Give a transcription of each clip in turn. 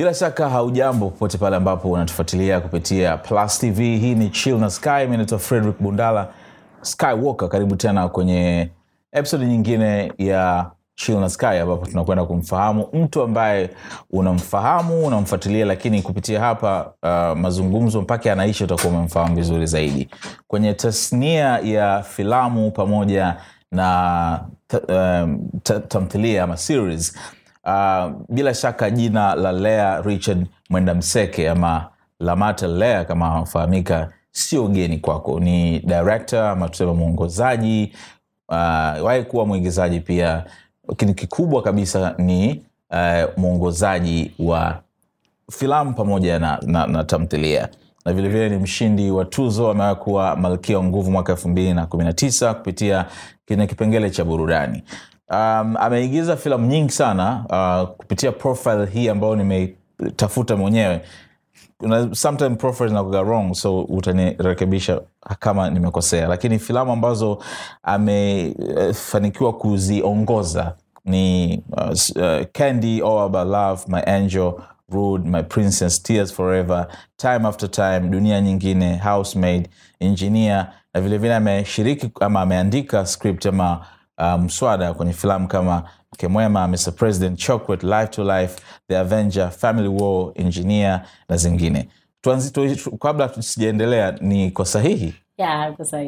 bila shaka haujambo popote pale ambapo unatufuatilia kupitia plus tv hii ni chill na sky. Mi naitwa frederick bundala skywalker karibu tena kwenye episode nyingine ya chill na sky ambapo tunakwenda kumfahamu mtu ambaye unamfahamu unamfuatilia lakini kupitia hapa uh, mazungumzo mpaka anaishi utakuwa umemfahamu vizuri zaidi. Kwenye tasnia ya filamu pamoja na um, ta, tamthilia ama series uh, bila shaka jina la lea richard mwenda mseke ama lamata lea kama anafahamika sio geni kwako. Ni director ama tuseme mwongozaji. Uh, wahi kuwa mwigizaji pia. Lakini kikubwa kabisa ni uh, mwongozaji wa filamu pamoja na, na, na tamthilia. Na vilevile ni mshindi wa tuzo amewahi kuwa malkia wa nguvu mwaka elfu mbili na kumi na tisa kupitia kwenye kipengele cha burudani um, ameigiza filamu nyingi sana uh, kupitia profile hii ambayo nimeitafuta mwenyewe. Sometime zinakuwa wrong so utanirekebisha kama nimekosea. Lakini filamu ambazo amefanikiwa kuziongoza ni uh, uh, candy all about love my angel rude my princess tears forever time after time dunia nyingine housemaid engineer na vilevile ameshiriki ama ameandika script ama uh, mswada kwenye filamu kama mke mwema mr president chocolate life to life the avenger family war engineer na zingine. Tuanzi, tu, kabla tusijaendelea ni kwa sahihi.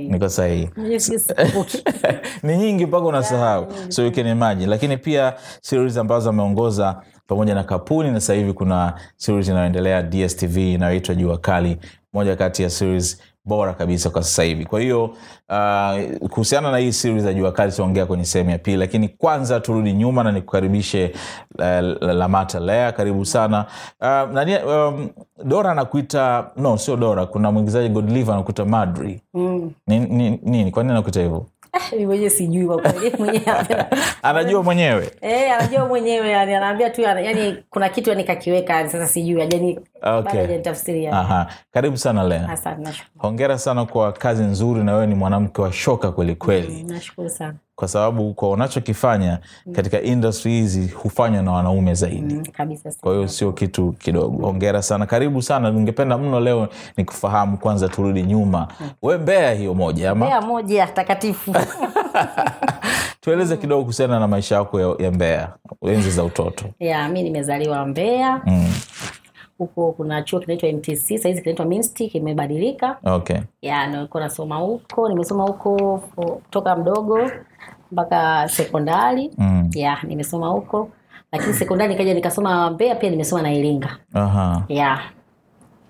niko sahihi. Ni nyingi mpaka unasahau. So you can imagine. Lakini pia series ambazo ameongoza pamoja na kapuni na sasa hivi kuna series inayoendelea dstv inayoitwa jua kali. Moja kati ya series bora kabisa kwa sasa hivi. Kwa hiyo uh, kuhusiana na hii series ya jua kali tutaongea kwenye sehemu ya pili lakini kwanza turudi nyuma na nikukaribishe uh, lamata lea. Karibu sana. Uh, nani, um, dora anakuita no sio dora kuna mwigizaji godlive anakuita madri. Mm. nini ni, ni, kwa nini anakuita hivyo mwenyewe sijui mwenyewe anajua mwenyewe Eh, anajua mwenyewe yani anaambia tu yani, yani kuna kitu yani kakiweka yani sasa sijui ajani Okay. Aha. karibu sana lena Asante nashukuru. hongera sana kwa kazi nzuri na wewe ni mwanamke wa shoka kwelikweli mm, Nashukuru sana. Kwa sababu kwa unachokifanya katika industry hizi hufanywa na wanaume zaidi. Mm, kabisa. kwa hiyo sio kitu kidogo. Hongera sana. Karibu sana. Ningependa mno leo ni kufahamu kwanza turudi nyuma. We mbea hiyo moja ama? Mbeya moja takatifu. tueleze kidogo kuhusiana na maisha yako ya, ya mbea enzi za utoto. Yeah, mi nimezaliwa Mbeya. mm. Huko kuna chuo kinaitwa MTC, saizi kinaitwa Minsti, kimebadilika. okay ya nilikuwa nasoma huko nimesoma huko toka mdogo mpaka sekondari mm. ya nimesoma huko lakini sekondari nikaja nikasoma mbeya pia nimesoma na iringa Aha. ya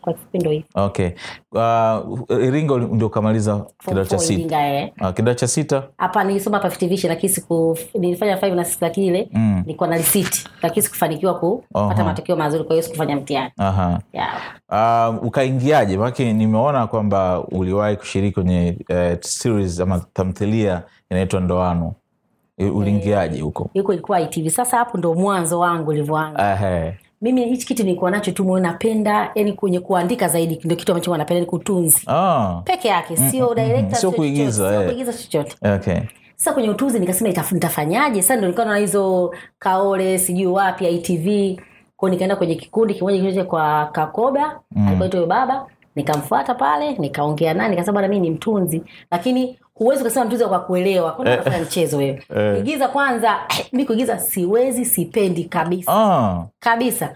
kwa kifupi ndo hivo. Okay. Uh, iringa ndio ukamaliza kidato cha sita. Eh. uh, kidato cha sita? Hapa nilisoma hapa fitivishi lakini siku nilifanya five na six lakini ile Mm. nilikuwa na risiti lakini sikufanikiwa kupata matokeo mazuri kwa hiyo sikufanya mtihani. Uh-huh. yeah. Uh, ukaingiaje? Maanake nimeona kwamba uliwahi kushiriki kwenye uh, series ama tamthilia inaitwa ndoano. Uliingiaje huko? huko ilikuwa ITV sasa hapo ndo mwanzo wangu ulivyoanza. Mimi hichi kitu nilikuwa nacho tu moyo napenda yani kwenye kuandika zaidi ndio kitu ambacho napenda ni kutunzi. Ah, peke yake sio kuigiza, chochote, kuigiza chochote. Okay. sasa kwenye utunzi nikasema nitafanyaje? Sasa ndo nikawa na hizo kaole sijui wapi itv kwao nikaenda kwenye kikundi kimoja kimoja kwa kakoba mm. alikuwa baba. Nikamfuata pale nikaongea naye nikasema bwana mii ni mtunzi. Lakini huwezi ukasema mtunzi kwa kuelewa. Kwani unafanya mchezo wewe? Eh. igiza kwanza mi kuigiza siwezi sipendi kabisa. Ah, kabisa.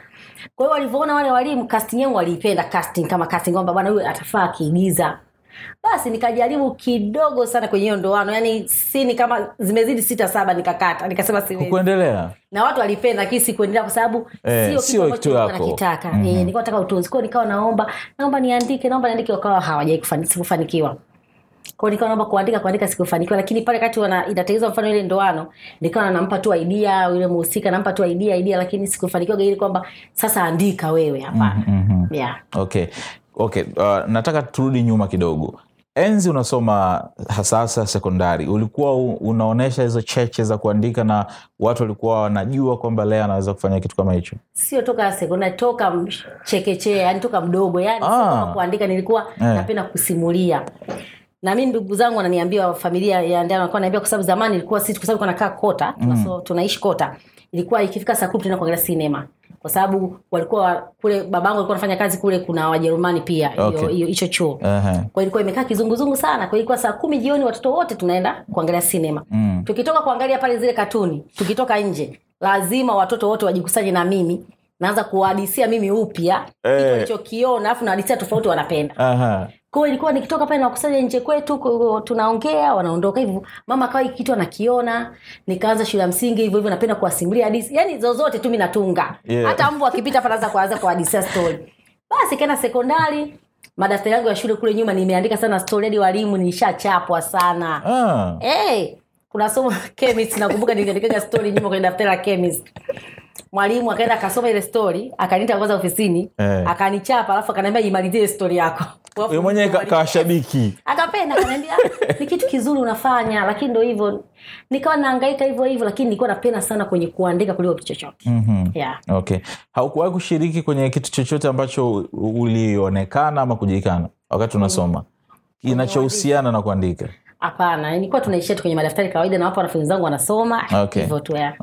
Kwa hiyo walivyoona wale walimu casting yangu waliipenda casting kama casting kwamba bwana huyu atafaa akiigiza basi nikajaribu kidogo sana kwenye hiyo ndoano. Yani sini kama zimezidi sita saba nikakata. Nikasema siwezi. Na watu walipenda lakini sikuendelea kwa sababu Eh, sio nakitaka. Mm-hmm. e, nikawa nataka utunzi kwao nikawa naomba naomba niandike naomba niandike wakawa hawajai kufani- sikufanikiwa kwao nikawa naomba kuandika kuandika sikufanikiwa lakini pale kati wana inatengenezwa mfano ile ndoano nikawa nampa tu idea yule mhusika nampa tu idea idea lakini sikufanikiwa ili kwamba sasa andika wewe hapana mm-hmm. yeah. okay okay uh, nataka turudi nyuma kidogo enzi unasoma hasasa sekondari ulikuwa unaonyesha hizo cheche za kuandika na watu walikuwa wanajua kwamba lea anaweza kufanya kitu kama hicho sio toka sekondari toka chekechea yani toka mdogo yani Ah. kuandika nilikuwa Eh. napenda kusimulia na mi ndugu zangu wananiambia familia ya ndani wanakuwa naambia kwa sababu zamani ilikuwa sisi kwa sababu nakaa kota tunaso, tunaishi kota ilikuwa ikifika saa kumi tunaenda kuangalia sinema kwa sababu walikuwa kule babangu alikuwa anafanya kazi kule kuna wajerumani pia hiyo Okay. hicho chuo Aha. kwa ilikuwa imekaa kizunguzungu sana kwa ilikuwa saa kumi jioni watoto wote tunaenda kuangalia sinema Mm. tukitoka kuangalia pale zile katuni tukitoka nje lazima watoto wote wajikusanye na mimi naanza kuwahadisia mimi upya hey. kitu walichokiona alafu nawahadisia tofauti wanapenda Aha. Kwa hiyo ilikuwa nikitoka pale nakusanya nje kwetu tunaongea wanaondoka hivyo. Mama akawa kitu anakiona nikaanza shule ya msingi hivyo hivyo napenda kuwasimulia hadithi. Yani zozote tu mi natunga. Yeah. hata mbu akipita panaanza naanza kuanza kuhadisia stori basi kaenda sekondari madaftari yangu ya shule kule nyuma nimeandika sana stori hadi walimu nilishachapwa sana. Ah. hey, kuna somo chemist nakumbuka niliandikaga stori nyuma kwenye daftari la chemist mwalimu akaenda akasoma ile stori akaniita kwanza ofisini Eh. akanichapa alafu akaniambia imalizie ile story yako. Mwenyewe kawashabiki. akapenda akaniambia ni kitu kizuri unafanya lakini ndo hivyo. Nikawa naangaika hivyo hivyo lakini nilikuwa napenda sana kwenye kuandika kuliko kitu chochote. Mhm. yeah. okay. Haukuwahi kushiriki kwenye kitu chochote ambacho ulionekana ama kujulikana wakati unasoma? Kinachohusiana na kuandika hapana nilikuwa tunaishia tu kwenye madaftari kawaida na wapo wanafunzi zangu wanasoma Okay. hivyo tu yeah.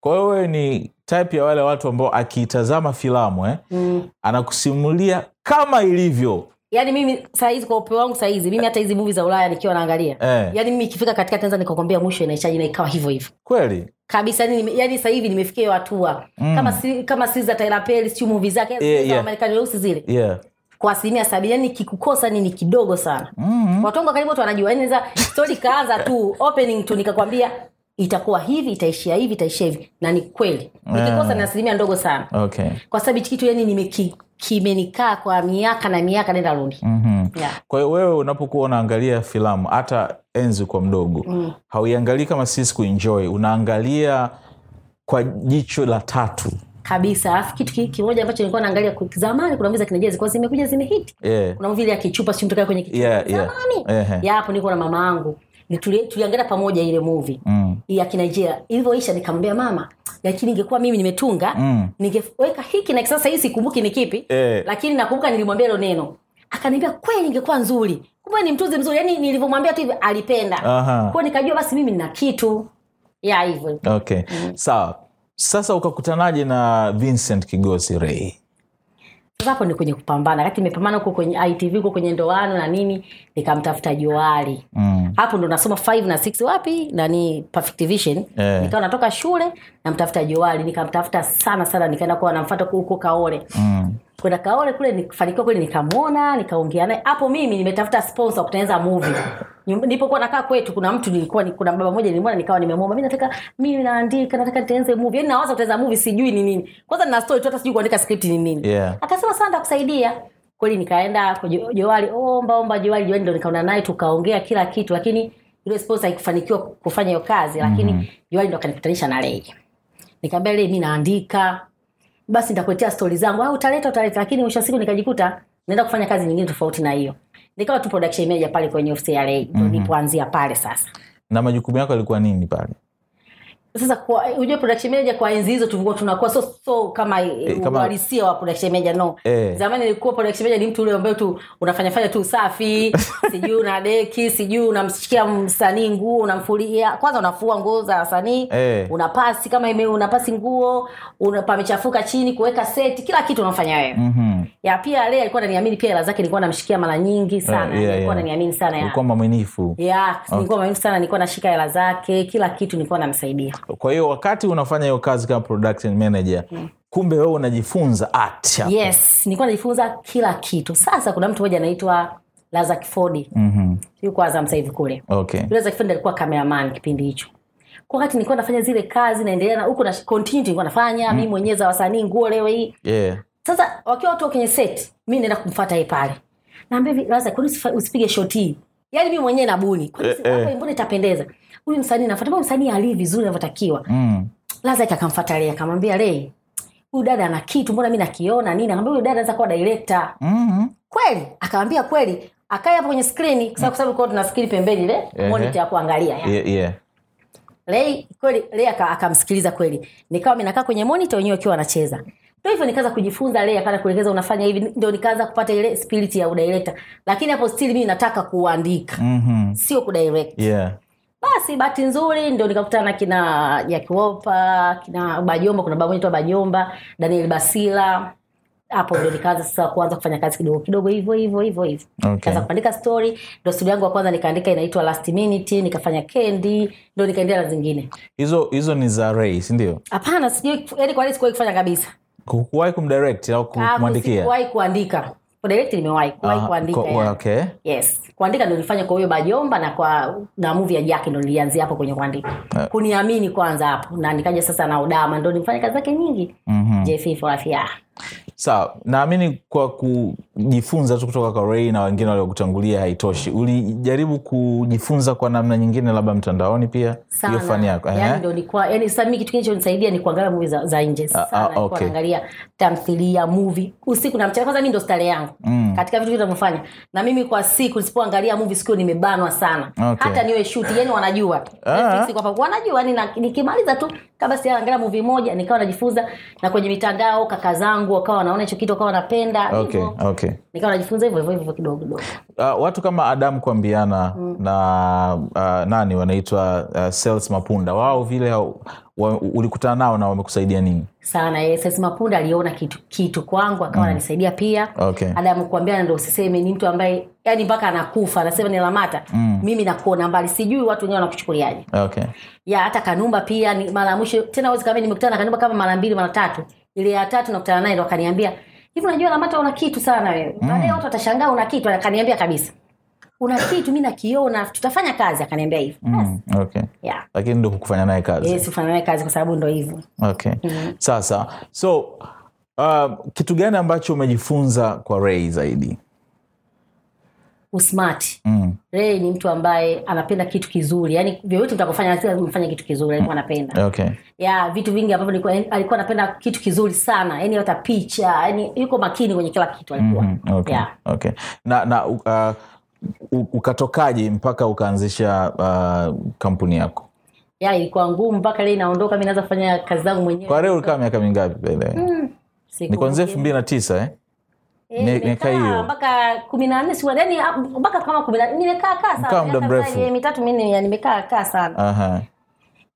Kwa hiyo wewe ni type ya wale watu ambao akiitazama filamu eh, mm. anakusimulia kama ilivyo yaani mimi sahizi kwa upeo wangu sahizi mimi hata hizi muvi za ulaya nikiwa naangalia Eh. yaani mimi ikifika katikati naweza nikakwambia mwisho inaishaji na ikawa hivyo hivyo kweli kabisa yani, yani sasa hivi nimefikia hiyo hatua Mm. kama si, kama si za Tyler Perry si movie zake Yeah, za. Marekani weusi zile yeah. Kwa asilimia sabini yani kikukosa ni ni kidogo sana. Mm watu wangu karibu wote wanajua yani za stori kaanza tu opening tu nikakwambia itakuwa hivi itaishia hivi itaishia hivi. Na ni kweli. Nikikosa ni asilimia ndogo sana. Okay. Kwa sababu hichi kitu yani nimeki kimenikaa kwa miaka na miaka nenda rudi. Mm yeah. kwa hiyo wewe unapokuwa unaangalia filamu hata enzi kwa mdogo Mm. hauiangalii kama sisi kuenjoy unaangalia kwa jicho la tatu kabisa. Alafu kitu kimoja ambacho nilikuwa naangalia zamani kuna movie za kina zilikuwa zimekuja zimehiti yeah. kuna movie ile ya kichupa si mtoka kwenye kichupa. Yeah, yeah. zamani. Ya hapo niko na mama yangu. Tuliangalia pamoja ile movie. Mm. ya kinigeria ilivyoisha nikamwambia mama lakini ingekuwa mimi nimetunga Mm. ningeweka hiki na sasa hii sikumbuki ni kipi Eh. lakini nakumbuka nilimwambia hilo neno. Akaniambia kweli ingekuwa nzuri. Kumbe ni mtunzi mzuri. Yani nilivyomwambia tu hivi alipenda. Kwao nikajua basi mimi nina kitu. Ya hivyo. Okay. Sawa sasa ukakutanaje na vincent kigosi rei sasa hapo ni kwenye kupambana wakati nimepambana huko kwenye itv huko kwenye ndoano na nini nikamtafuta joali. Mm. hapo ndo nasoma 5 na 6 wapi? Nani perfect vision. Yeah. nikawa natoka shule namtafuta joali nikamtafuta sana sana nikaenda kuwa namfata huko kaole. Mm. kwenda kaole kule nikafanikiwa kweli nikamwona nikaongea naye. Hapo mimi nimetafuta sponsor kutengeneza movie nilipokuwa nakaa kwetu kuna mtu nilikuwa ni- kuna baba mmoja nilimwona nikawa nimemwomba mi nataka mimi naandika nataka nitengeneze movie. Yani nawaza kutengeneza movie sijui ni nini. Kwanza nina story tu hata sijui kuandika script ni nini. Yeah. akasema sana nitakusaidia. Kweli nikaenda kwa joali omba omba joali. Joali ndo nikaona naye tukaongea kila kitu lakini yule sponsor haikufanikiwa kufanya hiyo kazi lakini mm-hmm. joali ndo akanikutanisha na lei nikaambia lei mi naandika. Basi nitakuletea stori zangu. Au utaleta utaleta. Lakini mwisho wa siku nikajikuta naenda kufanya kazi nyingine tofauti na hiyo nikawa tu production manager pale kwenye ofisi ya lei ndo nilipoanzia pale sasa na majukumu yako yalikuwa nini pale sasa kwa ujue production manager kwa enzi hizo tulikuwa tunakuwa so, so kama e, uhalisia wa production manager no e. zamani ilikuwa production manager ni mtu ule ambaye tu unafanya fanya tu usafi sijui una deki sijui unamshikia msanii nguo unamfulia kwanza unafua nguo za wasanii e. unapasi kama ime unapasi nguo una, pamechafuka chini kuweka seti kila kitu unafanya wewe Mhm. Ya pia ale alikuwa ananiamini pia hela zake nilikuwa namshikia mara nyingi sana. Eh, yeah, alikuwa yeah. sana ulikuwa mwaminifu. Ya nilikuwa mwaminifu sana nilikuwa nashika hela zake kila kitu nilikuwa namsaidia. Kwa hiyo wakati unafanya hiyo kazi kama production manager kumbe wewe unajifunza art yes nilikuwa najifunza kila kitu. Sasa kuna mtu mmoja anaitwa lazak mm-hmm. yuko azam sahivi kule. Okay. Lazak alikuwa kameraman kipindi hicho. Kwa wakati nilikuwa nafanya zile kazi naendelea na huko na continue nilikuwa nafanya mimi mwenyewe za wasanii nguo leo hii. Yeah. Sasa wakiwa watu kwenye set mi naenda kumfata yeye pale naambia hivi Lazak kwani usipige shot hii yaani mi mwenyewe nabuni Eh, eh. mbona itapendeza huyu msanii nafata mbona msanii alii vizuri anavyotakiwa mm. Lazak akamfata Lei akamwambia Lei, huyu dada ana kitu, mbona mi nakiona nini? akaambia huyu dada anaweza kuwa director. Mhm. Kweli? Akamwambia kweli. Akae hapo kwenye skrini kwa sababu kwa sababu kwa tuna screen pembeni ile Ehe. monitor ya kuangalia. yeah, yeah. Lei kweli Lei aka- kweli. Nikawa minakaa kwenye monito wenyewe akiwa wanacheza. Ndio hivyo nikaanza kujifunza lea kana kuelekeza unafanya hivi ndio nikaanza kupata ile spirit ya udirekta lakini hapo stili mii nataka kuandika. Mhm. sio kudirect. Yeah. Basi bahati nzuri ndio nikakutana na kina jakiopa kina Bajomba kuna baba mmoja Bajomba Daniel Basila. Hapo ndio nikaanza sasa kuanza kufanya kazi kidogo kidogo hivyo hivyo hivyo hivyo. Okay. nikaanza kuandika story ndo studio yangu ya kwanza nikaandika inaitwa last minute nikafanya kendi ndo nikaendelea na zingine. Hizo hizo ni za rei sindio hapana sijui yani kwa nini sikuwahi kufanya kabisa kuwahi kumdirect au kumwandikiawahi kuandika. Kwa direct nimewahi kuwahi Ah, kuandika okay. Yes. Kuandika ndo nilifanya kwa huyo bajomba na kwa na muvi ya jaki ndo nilianzia hapo kwenye kuandika. Uh. kuniamini kwanza hapo na nikaja sasa na udama ndo nilifanya kazi zake nyingi. Mm-hmm. for afya sawa naamini kwa kujifunza tu kutoka kwa ray na wengine waliokutangulia haitoshi. Ulijaribu kujifunza kwa namna nyingine labda mtandaoni pia? Hiyo fani yako yani nilikuwa yani sasa mimi kitu kinachonisaidia ni kuangalia movie za, za nje. Sana ah, okay. kuangalia tamthilia movie. Usiku na mchana kwanza mimi ndo stare yangu. Mm. katika vitu vinavyofanya na mimi kwa siku nisipoangalia movie siku nimebanwa sana. Okay. hata niwe shuti yani wanajua Ah. Kwa wanajua nikimaliza tu kabla sijaangalia movie moja nikawa najifunza na kwenye mitandao kaka zangu wakawa wanaona hicho kitu wakawa wanapenda okay hivyo. Okay nikawa najifunza hivyo hivyo hivyo kidogo kidogo. Uh, watu kama adam kuambiana na uh, nani wanaitwa uh, sales mapunda wao vile wa, ulikutana nao na wamekusaidia nini? Sana yes, Mapunda aliona kitu kitu kwangu akawa ananisaidia pia. Okay. Adamu kuambia ndo usiseme ni mtu ambaye yani mpaka anakufa anasema ni Lamata. Mm. mimi nakuona mbali sijui watu wenyewe wanakuchukuliaje. Okay. Ya hata Kanumba pia ni mara ya mwisho tena wezi kama nimekutana na Kanumba kama mara mbili mara tatu. Ile ya tatu nakutana naye ndo akaniambia hivi unajua Lamata una kitu sana wewe? Baadaye watu watashangaa una kitu akaniambia kabisa. Una kitu mi nakiona tutafanya kazi akaniambia hivo mm, okay. Yeah. lakini ndo kufanya naye kazi. Yes, kufanya naye kazi kwa sababu ndo hivo okay. Mm-hmm. sasa so uh, kitu gani ambacho umejifunza kwa rei zaidi usmart. Mm. Ray ni mtu ambaye anapenda kitu kizuri. Yani vyovyote mtakofanya lazima mfanye kitu kizuri alikuwa anapenda. Okay. Ya vitu vingi ambavyo alikuwa anapenda kitu kizuri sana. Yani hata picha yani yuko makini kwenye kila kitu alikuwa. Mhm, okay, yeah. okay. na, na uh, ukatokaje mpaka ukaanzisha uh, kampuni yako? Ya ilikuwa ngumu mpaka leo inaondoka mi naweza kufanya kazi zangu mwenyewe. Kwa leo ulikaa miaka mingapi Siku- ni kuanzia elfu mbili na tisa eh? Mi- nimekaa mpaka kumi na nne yani mpaka kama kumi na nimekaa kaa sana muda mrefu. mitatu minne nimekaa kaa sana Aha.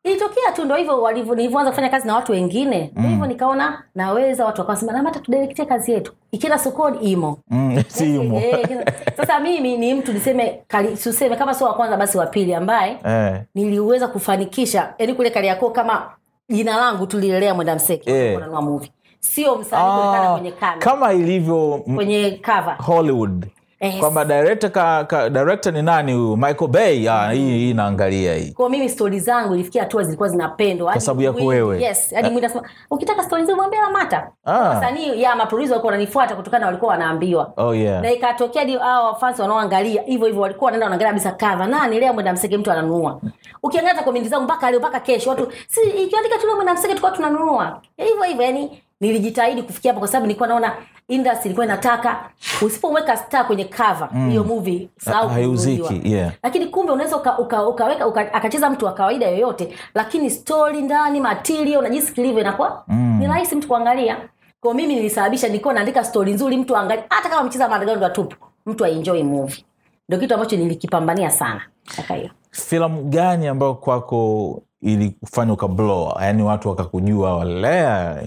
ilitokea tu ndo hivyo nilivyoanza kufanya kazi na watu wengine mm. hivyo nikaona naweza watu wakasema namata tudirektie kazi yetu ikienda sokoni imo Mm, si. Eh, sasa mimi ni mtu niseme tuseme kama sio wa kwanza basi wa pili ambaye Eh, niliweza kufanikisha yani kule kariakoo kama jina langu tulilelea mwenda mseke Eh. kunanua movie sio msanii kuonekana ah, kwenye kamera kama ilivyo m- kwenye cover. Hollywood. Yes. kwamba director, ka, ka, director ni nani huyu? Michael bay. Ah, hii hii naangalia hii. Kwa mimi stori zangu ilifikia hatua zilikuwa zinapendwa. Kwa sababu yako wewe. yes hadi mwingine anasema ukitaka stori zangu mwambie Lamata. Ah. wasanii ya maproducer walikuwa wananifuata kutokana walikuwa wanaambiwa. Oh yeah. Na ikatokea hadi hao fans wanaoangalia hivyo hivyo walikuwa wanaenda wanaangalia kabisa cover. Nani? Leo mwenda mseke mtu ananunua. Ukiangalia hata komenti zangu mpaka leo mpaka kesho watu si ikiandika tu leo mwenda mseke tulikuwa tunanunua. Hivyo hivyo yani nilijitahidi kufikia hapo kwa sababu nilikuwa naona industry ilikuwa inataka. Usipoweka star kwenye cover hiyo movie sahau haiuziki yeah. Lakini kumbe unaweza uka, uka, ukaweka uka, akacheza mtu wa kawaida yoyote lakini story ndani material na jinsi kilivyo inakuwa Mm. ni rahisi mtu kuangalia. Kwa mimi nilisababisha nilikuwa naandika story nzuri mtu aangalie. Hata kama mcheza madagando tupu mtu aenjoy movie. Ndio kitu ambacho nilikipambania sana. Kaka hiyo. Filamu gani ambayo kwako ilikufanya ukablow? Yani watu wakakujua walea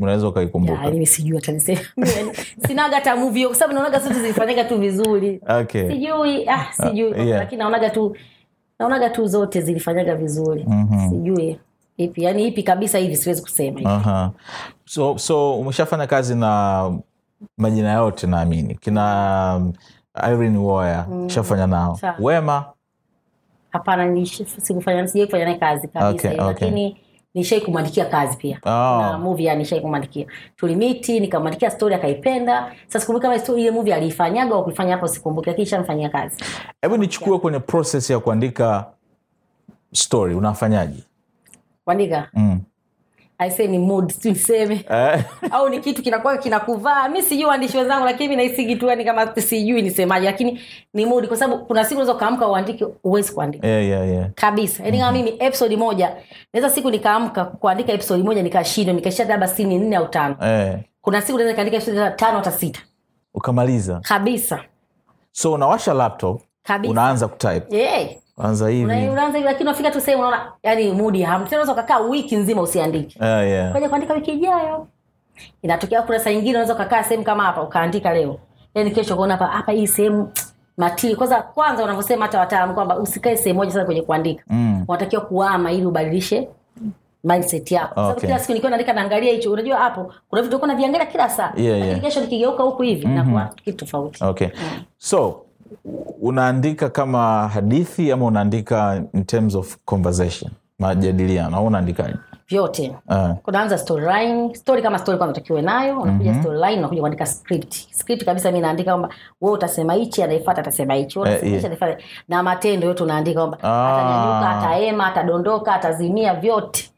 unaweza ukaikumbuka Ya, mimi sijui Yaani, sinaga hata movie kwa sababu naonaga zote zilifanyika tu vizuri okay sijui ah, sijui Uh, yeah. lakini naonaga tu naonaga tu zote zilifanyaga vizuri Mhm. sijui ipi yani ipi kabisa hivi siwezi kusema hivi. Aha. so so umeshafanya kazi na majina yote naamini kina irene irene mm. shafanya nao Sa. wema hapana sikufanya sijai kufanya naye kazi kabisa Okay, okay. lakini nishai kumwandikia kazi pia. Oh. na movie nishai kumwandikia. Tulimiti nikamwandikia story akaipenda. Sasa sikumbuki kama story ile movie aliifanyaga au kuifanya hapo sikumbuki lakini shamfanyia kazi. Hebu nichukue kwenye process ya kuandika story. Unafanyaje? Kuandika? Mm. Aisee ni mood tuseme Eh, au ni kitu kinakuwa kinakuvaa. Mi sijui waandishi wenzangu lakini mi nahisi kitu yani kama sijui nisemaje lakini ni mood kwa sababu kuna siku unaweza ukaamka uandike uwezi kuandika. Yeah, yeah, yeah. kabisa. Yaani kama mimi episode moja naweza siku nikaamka kuandika episode moja nikashindwa nikaishia labda sini nne au tano. Yeah. kuna siku naweza episode tano hata sita. Ukamaliza. Kabisa. So unawasha laptop kabisa. unaanza kutype yeah. Anza Una- hivi unaanza hivi lakini unafika tu sehemu unaona yani mudi ham tena unaweza ukakaa wiki nzima usiandike. Uh, yeah. kwaja kuandika wiki ijayo. Inatokea kuna saa nyingine unaweza ukakaa sehemu kama hapa ukaandika leo. Yani kesho ukaona hapa hapa hii sehemu matili kwanza kwanza unavyosema hata wataalamu kwamba usikae sehemu moja sana kwenye kuandika. Mm. unatakiwa kuama ili ubadilishe mindset yako. Okay. kila siku nikiwa naandika naangalia hicho unajua hapo kuna vitu na viangalia kila saa. Yeah, yeah. kesho nikigeuka huku hivi inakuwa kitu tofauti. Okay. So unaandika kama hadithi ama unaandika in terms of conversation? Majadiliano au unaandikaje vyote. Uh, kunaanza storyline story kama story kwanza utakiwe nayo unakuja storyline unakuja kuandika script. Script kabisa mi naandika kwamba wewe utasema hichi anayefuata atasema hichi. Eh, yeah. anayefuata. Na matendo yote unaandika kwamba Ah. atanyanyuka ataema atadondoka atazimia vyote.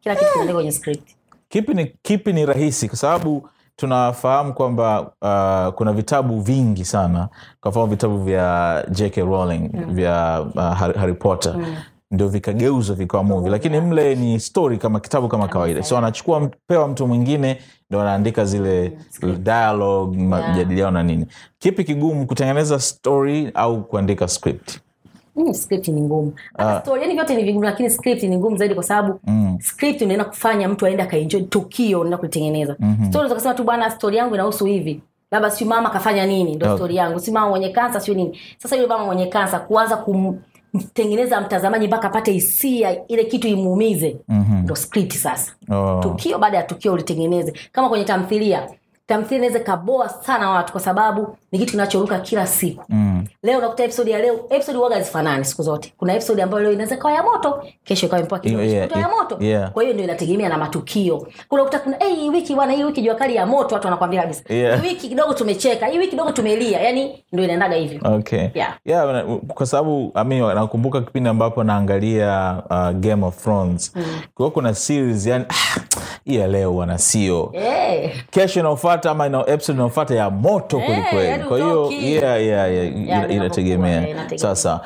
Kila kitu kinaandika kwenye script. Kipi ni, kipi ni rahisi? Kwa sababu tunafahamu kwamba uh, kuna vitabu vingi sana. Kwa mfano vitabu vya jk rowling vya uh, harry, potter. Mm. Ndio vikageuzwa vikawa movie. Lakini mle ni story kama kitabu kama kawaida. So anachukua pewa mtu mwingine ndo anaandika zile dialogue majadiliano na nini. Kipi kigumu kutengeneza story au kuandika script Mm, script ni ngumu hata story yani vyote ni vigumu lakini script ni ngumu zaidi kwa sababu Mm. script unaenda kufanya mtu aende akaenjoy tukio unaenda kulitengeneza mm-hmm. story unaweza tu bwana story yangu inahusu hivi labda si mama kafanya nini ndo Okay. story yangu si mama mwenye kansa sio nini sasa yule mama mwenye kansa kuanza kumtengeneza mtazamaji mpaka apate hisia ile kitu imuumize ndo mm-hmm. script sasa oh. tukio baada ya tukio ulitengeneze kama kwenye tamthilia tamthilia inaweza ikaboa sana watu kwa sababu ni kitu kinachoruka kila siku mm. leo unakuta episode ya leo episode waga zifanani siku zote kuna episode ambayo leo inaweza kawa ya moto kesho ikawa imepoa kidogo Yeah, yeah, ya moto yeah. kwa hiyo ndio inategemea na matukio kunakuta kuna hey, hii wiki bwana hii wiki jua kali ya moto watu wanakwambia kabisa Yeah. hii wiki kidogo tumecheka hii wiki kidogo tumelia yani ndio inaendaga hivyo okay Yeah. yeah, kwa sababu I mean, nakumbuka kipindi ambapo naangalia uh, game of thrones mm. kwa kuna series yani ah, hii ya leo wana sio. Eh, kesho inaofata ama ina episode inaofata ya moto Eh, kwelikweli. Yaani kwa hiyo yeah, yeah, yeah, inategemea. sasa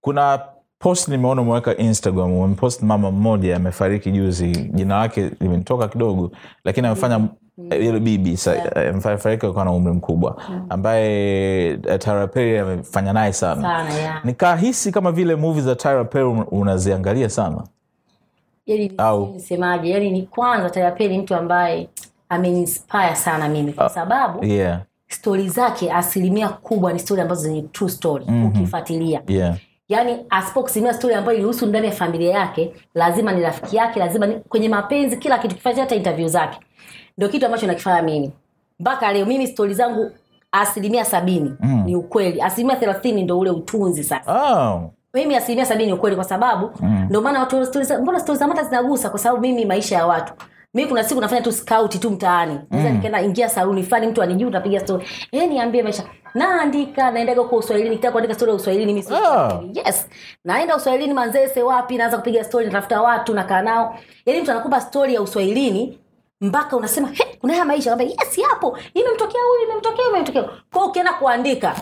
kuna post nimeona umeweka instagram umepost mama mmoja amefariki juzi. Jina lake limenitoka kidogo lakini amefanya yule bibi eh, amefariki akiwa na umri mkubwa ambaye eh, Tyra Perry amefanya naye sana. Sana yeah. nikahisi kama vile movie za Tyra Perry unaziangalia sana yani Au- nisemaje yani ni kwanza Tyler ni mtu ambaye ameninspire sana mimi kwa sababu yeah, stori zake asilimia kubwa ni stori ambazo zenye true story ukifuatilia. Yeah. yaani asipokusimia stori ambayo ilihusu ndani ya familia yake lazima ni rafiki yake lazima ni kwenye mapenzi kila kitu kifanya hata interview zake. Ndio kitu ambacho nakifanya mimi. Mpaka leo mimi stori zangu asilimia sabini mm. ni ukweli. Asilimia thelathini ndo ule utunzi sasa. Oh, mimi asilimia sabini ni ukweli kwa sababu mm. ndio maana watu mbona stori za mata zinagusa kwa sababu mimi maisha ya watu. Mi kuna siku nafanya tu skauti tu mtaani. Mm. nikaenda ingia saluni fulani mtu anijuu napiga stori e, niambie maisha. Naandika naendaga huko uswahilini nikitaka kuandika stori ya uswahilini mi si Ah. yes. Naenda uswahilini manzese wapi naanza kupiga stori natafuta watu nakaa nao. Yaani mtu anakupa stori ya uswahilini mpaka unasema kuna haya maisha. Kwamba yes yapo. Imemtokea huyu imemtokea imemtokea. Kwao ukienda kuandika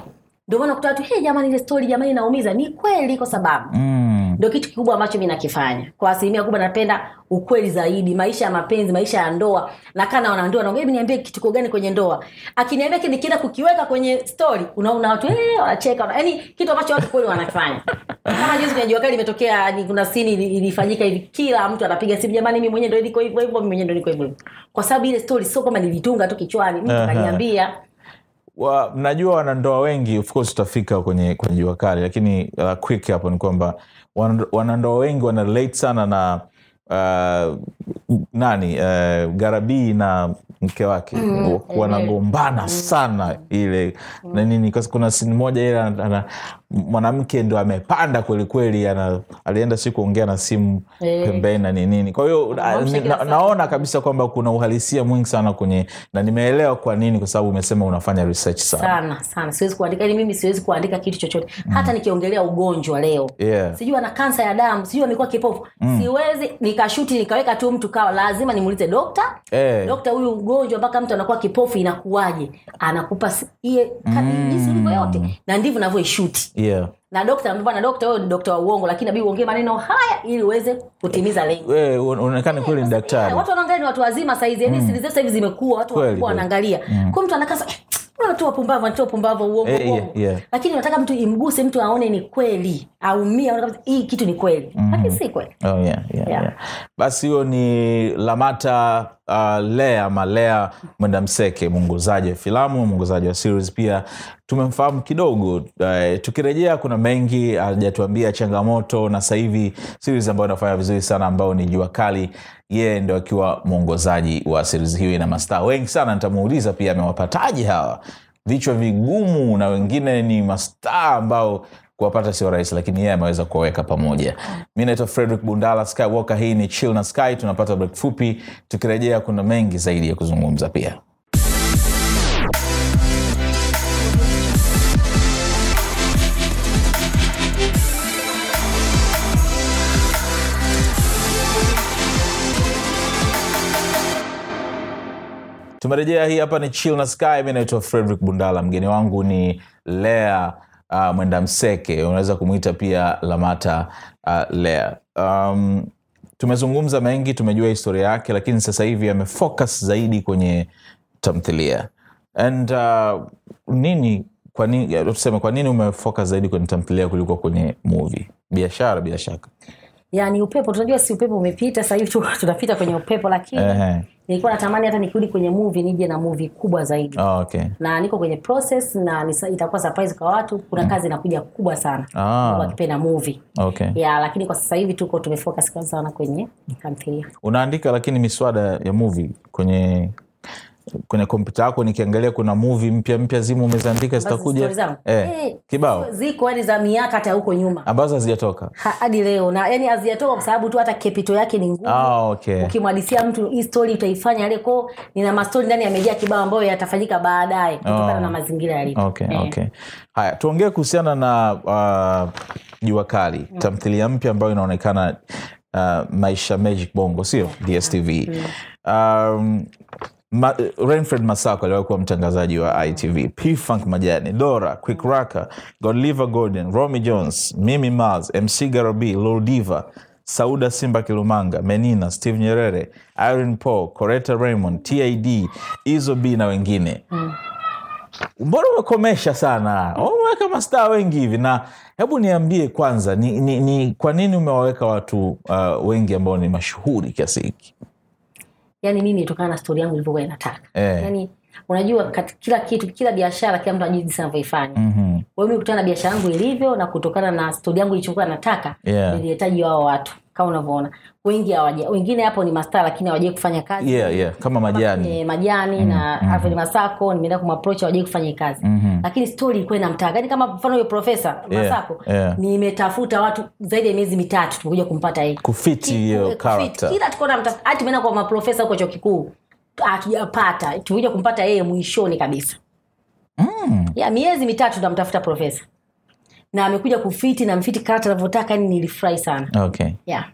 ndio maana kuta watu hey, jamani ile stori jamani inaumiza. Ni kweli kwa sababu mm. ndio kitu kikubwa ambacho mi nakifanya. Kwa asilimia kubwa napenda ukweli zaidi maisha ya mapenzi maisha ya ndoa. Nakaa na wanandoa naongea niambie kituko gani kwenye ndoa? Akiniambia ki- nikienda kukiweka kwenye stori unaona watu hey, wanacheka. Yaani kitu ambacho watu kweli wanakifanya kama juzi kwenye jua kali imetokea ni kuna sini ilifanyika hivi kila mtu anapiga simu jamani mimi mwenyewe ndo niko hivyo hivyo mimi mwenyewe ndo niko hivyo. Kwa sababu ile stori sio kwamba nilitunga tu kichwani mtu kaniambia wa, najua wanandoa wengi of course tutafika kwenye kwenye jua kali lakini uh, quick hapo ni kwamba wanandoa wengi wana relate sana na uh, nani uh, garabii na mke wake. Mm, wanagombana sana ile na nini kuna sini moja ile mwanamke ndo amepanda kwelikweli alienda si kuongea na simu hey. pembeni na ninini kwa hiyo na, na, naona kabisa kwamba kuna uhalisia mwingi sana kwenye na nimeelewa kwa nini kwa sababu umesema unafanya research sana. Sana sana. Siwezi kuandika yani mimi siwezi kuandika kitu chochote. Hata nikiongelea ugonjwa leo. Yeah. sijui ana kansa ya damu sijui amekuwa kipofu. Siwezi nikashuti nikaweka tu mtu kawa lazima nimuulize dokta? Hey. dokta huyu ugonjwa mpaka mtu anakuwa kipofu inakuwaje? Anakupa iye jinsi ulivyo yote. Na ndivyo navyoishuti yeah. Na dokta bwana dokta wewe ni dokta wa uongo lakini nabii uongee maneno haya ili uweze kutimiza lengo. Unaonekana kweli ni daktari. watu wanaangalia ni watu wazima saizi yani siri zetu hivi zimekuwa watu Kweli, wanaangalia. Mm. kwa mtu anakasa eh, unatoa pumbavu anatoa pumbavu uongo Eh, yeah, yeah. lakini unataka mtu imguse mtu aone ni kweli kabisa hii kitu ni kweli. Lakini si kweli. Oh, yeah, yeah, Yeah. yeah. basi hiyo ni lamata uh, lea malea mwenda mseke mwongozaji wa filamu mwongozaji wa series pia. Tumemfahamu kidogo uh, tukirejea kuna mengi hajatuambia changamoto na sahivi series ambayo inafanya vizuri sana ambayo ni jua kali yeye ndo akiwa mwongozaji wa series hiyo ina mastaa wengi sana. Nitamuuliza pia amewapataje hawa? Vichwa vigumu na wengine ni mastaa ambao kuwapata sio rahisi lakini yeye ameweza kuwaweka pamoja. Mi naitwa frederick bundala skywalker hii ni chill na sky. Tunapata break fupi tukirejea kuna mengi zaidi ya kuzungumza pia. Tumerejea hii hapa ni chill na sky. Mi naitwa frederick bundala mgeni wangu ni lea uh, mwenda mseke unaweza kumwita pia lamata uh, lea um, tumezungumza mengi tumejua historia yake lakini sasa hivi amefocus zaidi kwenye tamthilia. And uh, nini kwa nini tuseme kwa nini umefocus zaidi kwenye tamthilia kuliko kwenye movie? Biashara bila shaka. Yani upepo tunajua si upepo umepita sasa hivi tunapita kwenye upepo lakini. Nilikuwa natamani hata nikirudi kwenye movie nije na movie kubwa zaidi oh, okay. na niko kwenye process na nisa, itakuwa surprise kwa watu kuna kazi inakuja kubwa sana Ah. wakipenda movie okay. ya lakini kwa sasa hivi tuko tumefocus sana kwenye tamthilia unaandika lakini miswada ya movie kwenye kwenye kompyuta yako nikiangalia kuna muvi mpya mpya zimu umeziandika zitakuja. story zangu? eh, Eh, kibao. ziko yani za miaka hata huko nyuma. Ambazo hazijatoka. Hadi leo. Na yani hazijatoka kwa sababu tu hata kepito yake ni ngumu. Ah, okay. ukimwadisia mtu hii utaifanya ko nina mastori ndani yamejaa kibao ambayo yatafanyika baadaye kutokana Oh. na mazingira yalivyo. Okay, Eh. okay. haya tuongee kuhusiana na uh, jua kali. Tamthilia mpya ambayo inaonekana uh, maisha magic bongo sio? Dstv um, Ma, renfred masako aliwahi kuwa mtangazaji wa itv pfunk majani dora quick raka godliver gordon romy jones mimi mars mc Garabi, Lodiva, sauda simba kilumanga menina steve nyerere irene paul Coretta raymond tid izo b na wengine. Mbona umekomesha sana? Umeweka mastaa wengi hivi. Na hebu niambie kwanza ni, ni, ni kwa nini umewaweka watu uh, wengi ambao ni mashuhuri kiasi hiki yani mimi itokana na stori yangu ilivyokuwa inataka Eh. yani unajua kila kitu kila biashara kila mtu anajua jinsi anavyoifanya mm-hmm. kwa hiyo mimi kutokana na biashara yangu ilivyo na kutokana na stori yangu ilichokuwa nataka Yeah. nilihitaji wao watu kama unavyoona wengi hawaja wengine hapo ni mastaa lakini hawajai kufanya kazi yeah, yeah. kama majani e, majani na Alfred Masako nimeenda kumapproach hawajai kufanya kazi mm-hmm. lakini story ilikuwa inamtaka yani kama mfano huyo profesa Yeah, Masako yeah. nimetafuta watu zaidi ya miezi mitatu tumekuja kumpata yeye kufiti hiyo kufit. character kila tukaona mta- hadi tumeenda kwa maprofesa huko chuo kikuu hatujapata tumekuja kumpata yeye mwishoni kabisa. Mm. ya miezi mitatu namtafuta profesa. Na amekuja kufiti na mfiti karata anavyotaka yani nilifurahi sana. Okay. Yeah.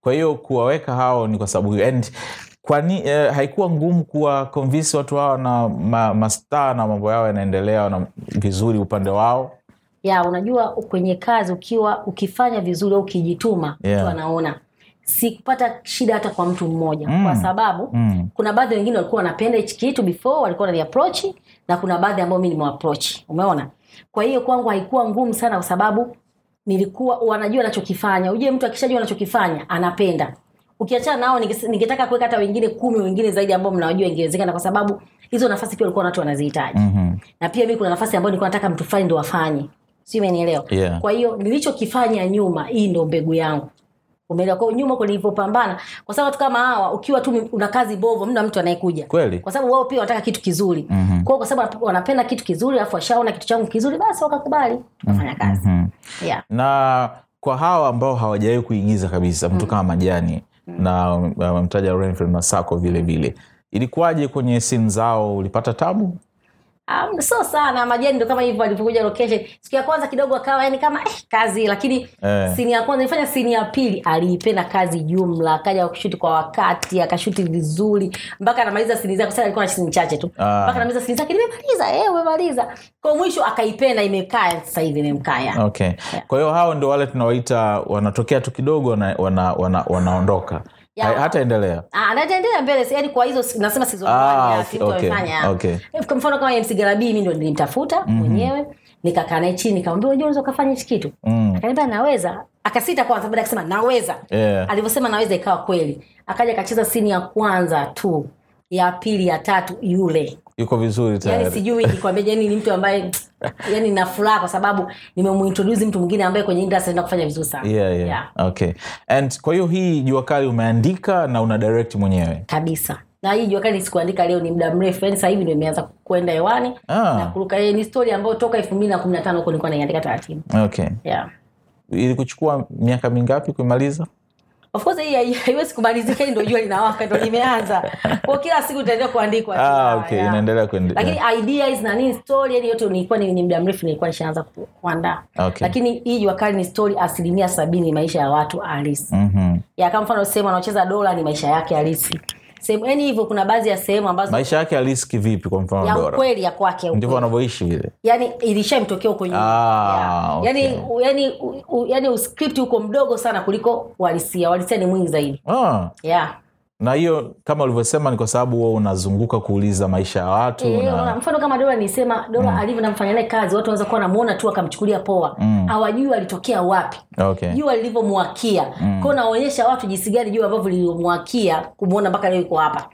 kwa hiyo kuwaweka hao ni kwa sababu and kwani eh, haikuwa ngumu kuwa convince watu hawa na ma, mastaa na mambo yao yanaendelea na vizuri upande wao? Ya unajua kwenye kazi ukiwa ukifanya vizuri au ukijituma Yeah. mtu anaona sikupata shida hata kwa mtu mmoja. Mm. kwa sababu Mm. kuna baadhi wengine walikuwa wanapenda hichi kitu before walikuwa wananiapproach na kuna baadhi ambao mi nimewaproach umeona? Kwa hiyo kwangu haikuwa ngumu sana kwa sababu nilikuwa wanajua anachokifanya ujue mtu akishajua anachokifanya anapenda. Ukiachana nao ningetaka kuweka hata wengine kumi wengine zaidi ambao mnawajua ingewezekana kwa sababu hizo nafasi pia walikuwa watu wanazihitaji. Mhm. na pia mi kuna nafasi ambayo nilikuwa nataka mtu fulani ndo wafanye. Si umenielewa? Yeah. kwa hiyo nilichokifanya nyuma hii ndo mbegu yangu umeelewa? Kwao nyuma kulivyopambana kwa sababu watu kama hawa ukiwa tu una kazi bovu mna mtu anayekuja. Kweli. kwa sababu wao pia wanataka kitu kizuri. Mm-hmm. kwao kwa sababu wanapenda kitu kizuri alafu washaona kitu changu kizuri basi wakakubali tukafanya kazi. Mm-hmm. yeah. na kwa hawa ambao hawajawahi kuigiza kabisa mtu kama majani na amemtaja Renfield Masako vile vile ilikuwaje kwenye simu zao? Ulipata tabu Um, so sana majani ndo kama hivyo alivyokuja location. Siku ya kwanza kidogo akawa yani kama eh, kazi lakini Eh. sini ya kwanza nilifanya sini ya pili aliipenda kazi jumla akaja kushuti kwa wakati akashuti vizuri mpaka anamaliza sini zake sasa alikuwa na sini chache tu. Ah. mpaka anamaliza sini zake nimemaliza eh umemaliza. Kwa mwisho akaipenda imekaa sasa hivi imemkaa okay. Kwa hiyo hao ndio wale tunawaita wanatokea tu kidogo wana, wana, wana, wanaondoka Ya. Ha- hata endelea Ah, nataendelea mbele. Yani kwa hizo nasema season Ah, okay, okay, kwa mfano kama msigarabii mi ndo nilimtafuta mwenyewe nikakaa naye chini nikamwambia unajua unaweza ukafanya hichi kitu? Mm. akaniambia naweza. Akasita kwanza baada akasema naweza. Yeah. alivyosema naweza ikawa kweli. Akaja akacheza sini ya kwanza tu ya pili ya tatu yule yuko vizuri yani sijui nikwambia yani ni mtu ambaye yani na furaha kwa sababu nimemuintroduce mtu mwingine ambaye kwenye industry anaenda kufanya vizuri sana. Yeah, yeah. Yeah. okay. And kwa hiyo hii jua kali umeandika na una direct mwenyewe? Kabisa. Na hii jua kali sikuandika leo ni muda mrefu. Yani sasa hivi ndio imeanza kwenda hewani. Ah. na kuruka eh, ni story ambayo toka elfu mbili na kumi na tano huko nilikuwa naiandika taratibu. Okay. Yeah. ilikuchukua miaka mingapi kuimaliza of course hii haiwezi kumalizika hii ndio jua linawaka ndo limeanza. Kwao kila siku itaendelea kuandikwa ah, okay inaendelea lakini ideas na nini story yani yote nilikuwa ni, ni muda mrefu nilikuwa nishaanza ku- kuandaa. Okay. lakini hii jua kali ni story asilimia sabini maisha ya watu halisi. Mhm. ya kama mfano sehemu anaocheza dola ni maisha yake halisi sehemu yani hivyo kuna baadhi ya sehemu ambazo maisha yake halisi kivipi kwa mfano ya ukweli ya kwake ndivyo ukweli. wanavyoishi vile yani ilishamtokea huko nyuma Ah, yeah. yani, okay. yani, u- yani uskripti uko mdogo sana kuliko uhalisia uhalisia ni mwingi zaidi ah. yeah. Na hiyo kama ulivyosema ni kwa sababu wewe unazunguka kuuliza maisha ya watu e, na... mfano kama dola nisema dola alivyo namfanya naye kazi watu wanaweza kuwa namuona tu akamchukulia poa hawajui alitokea wapi okay. jua lilivyomwakia mm. kwao naonyesha watu jinsi gani jua ambavyo lilivyomwakia kumwona mpaka leo yuko hapa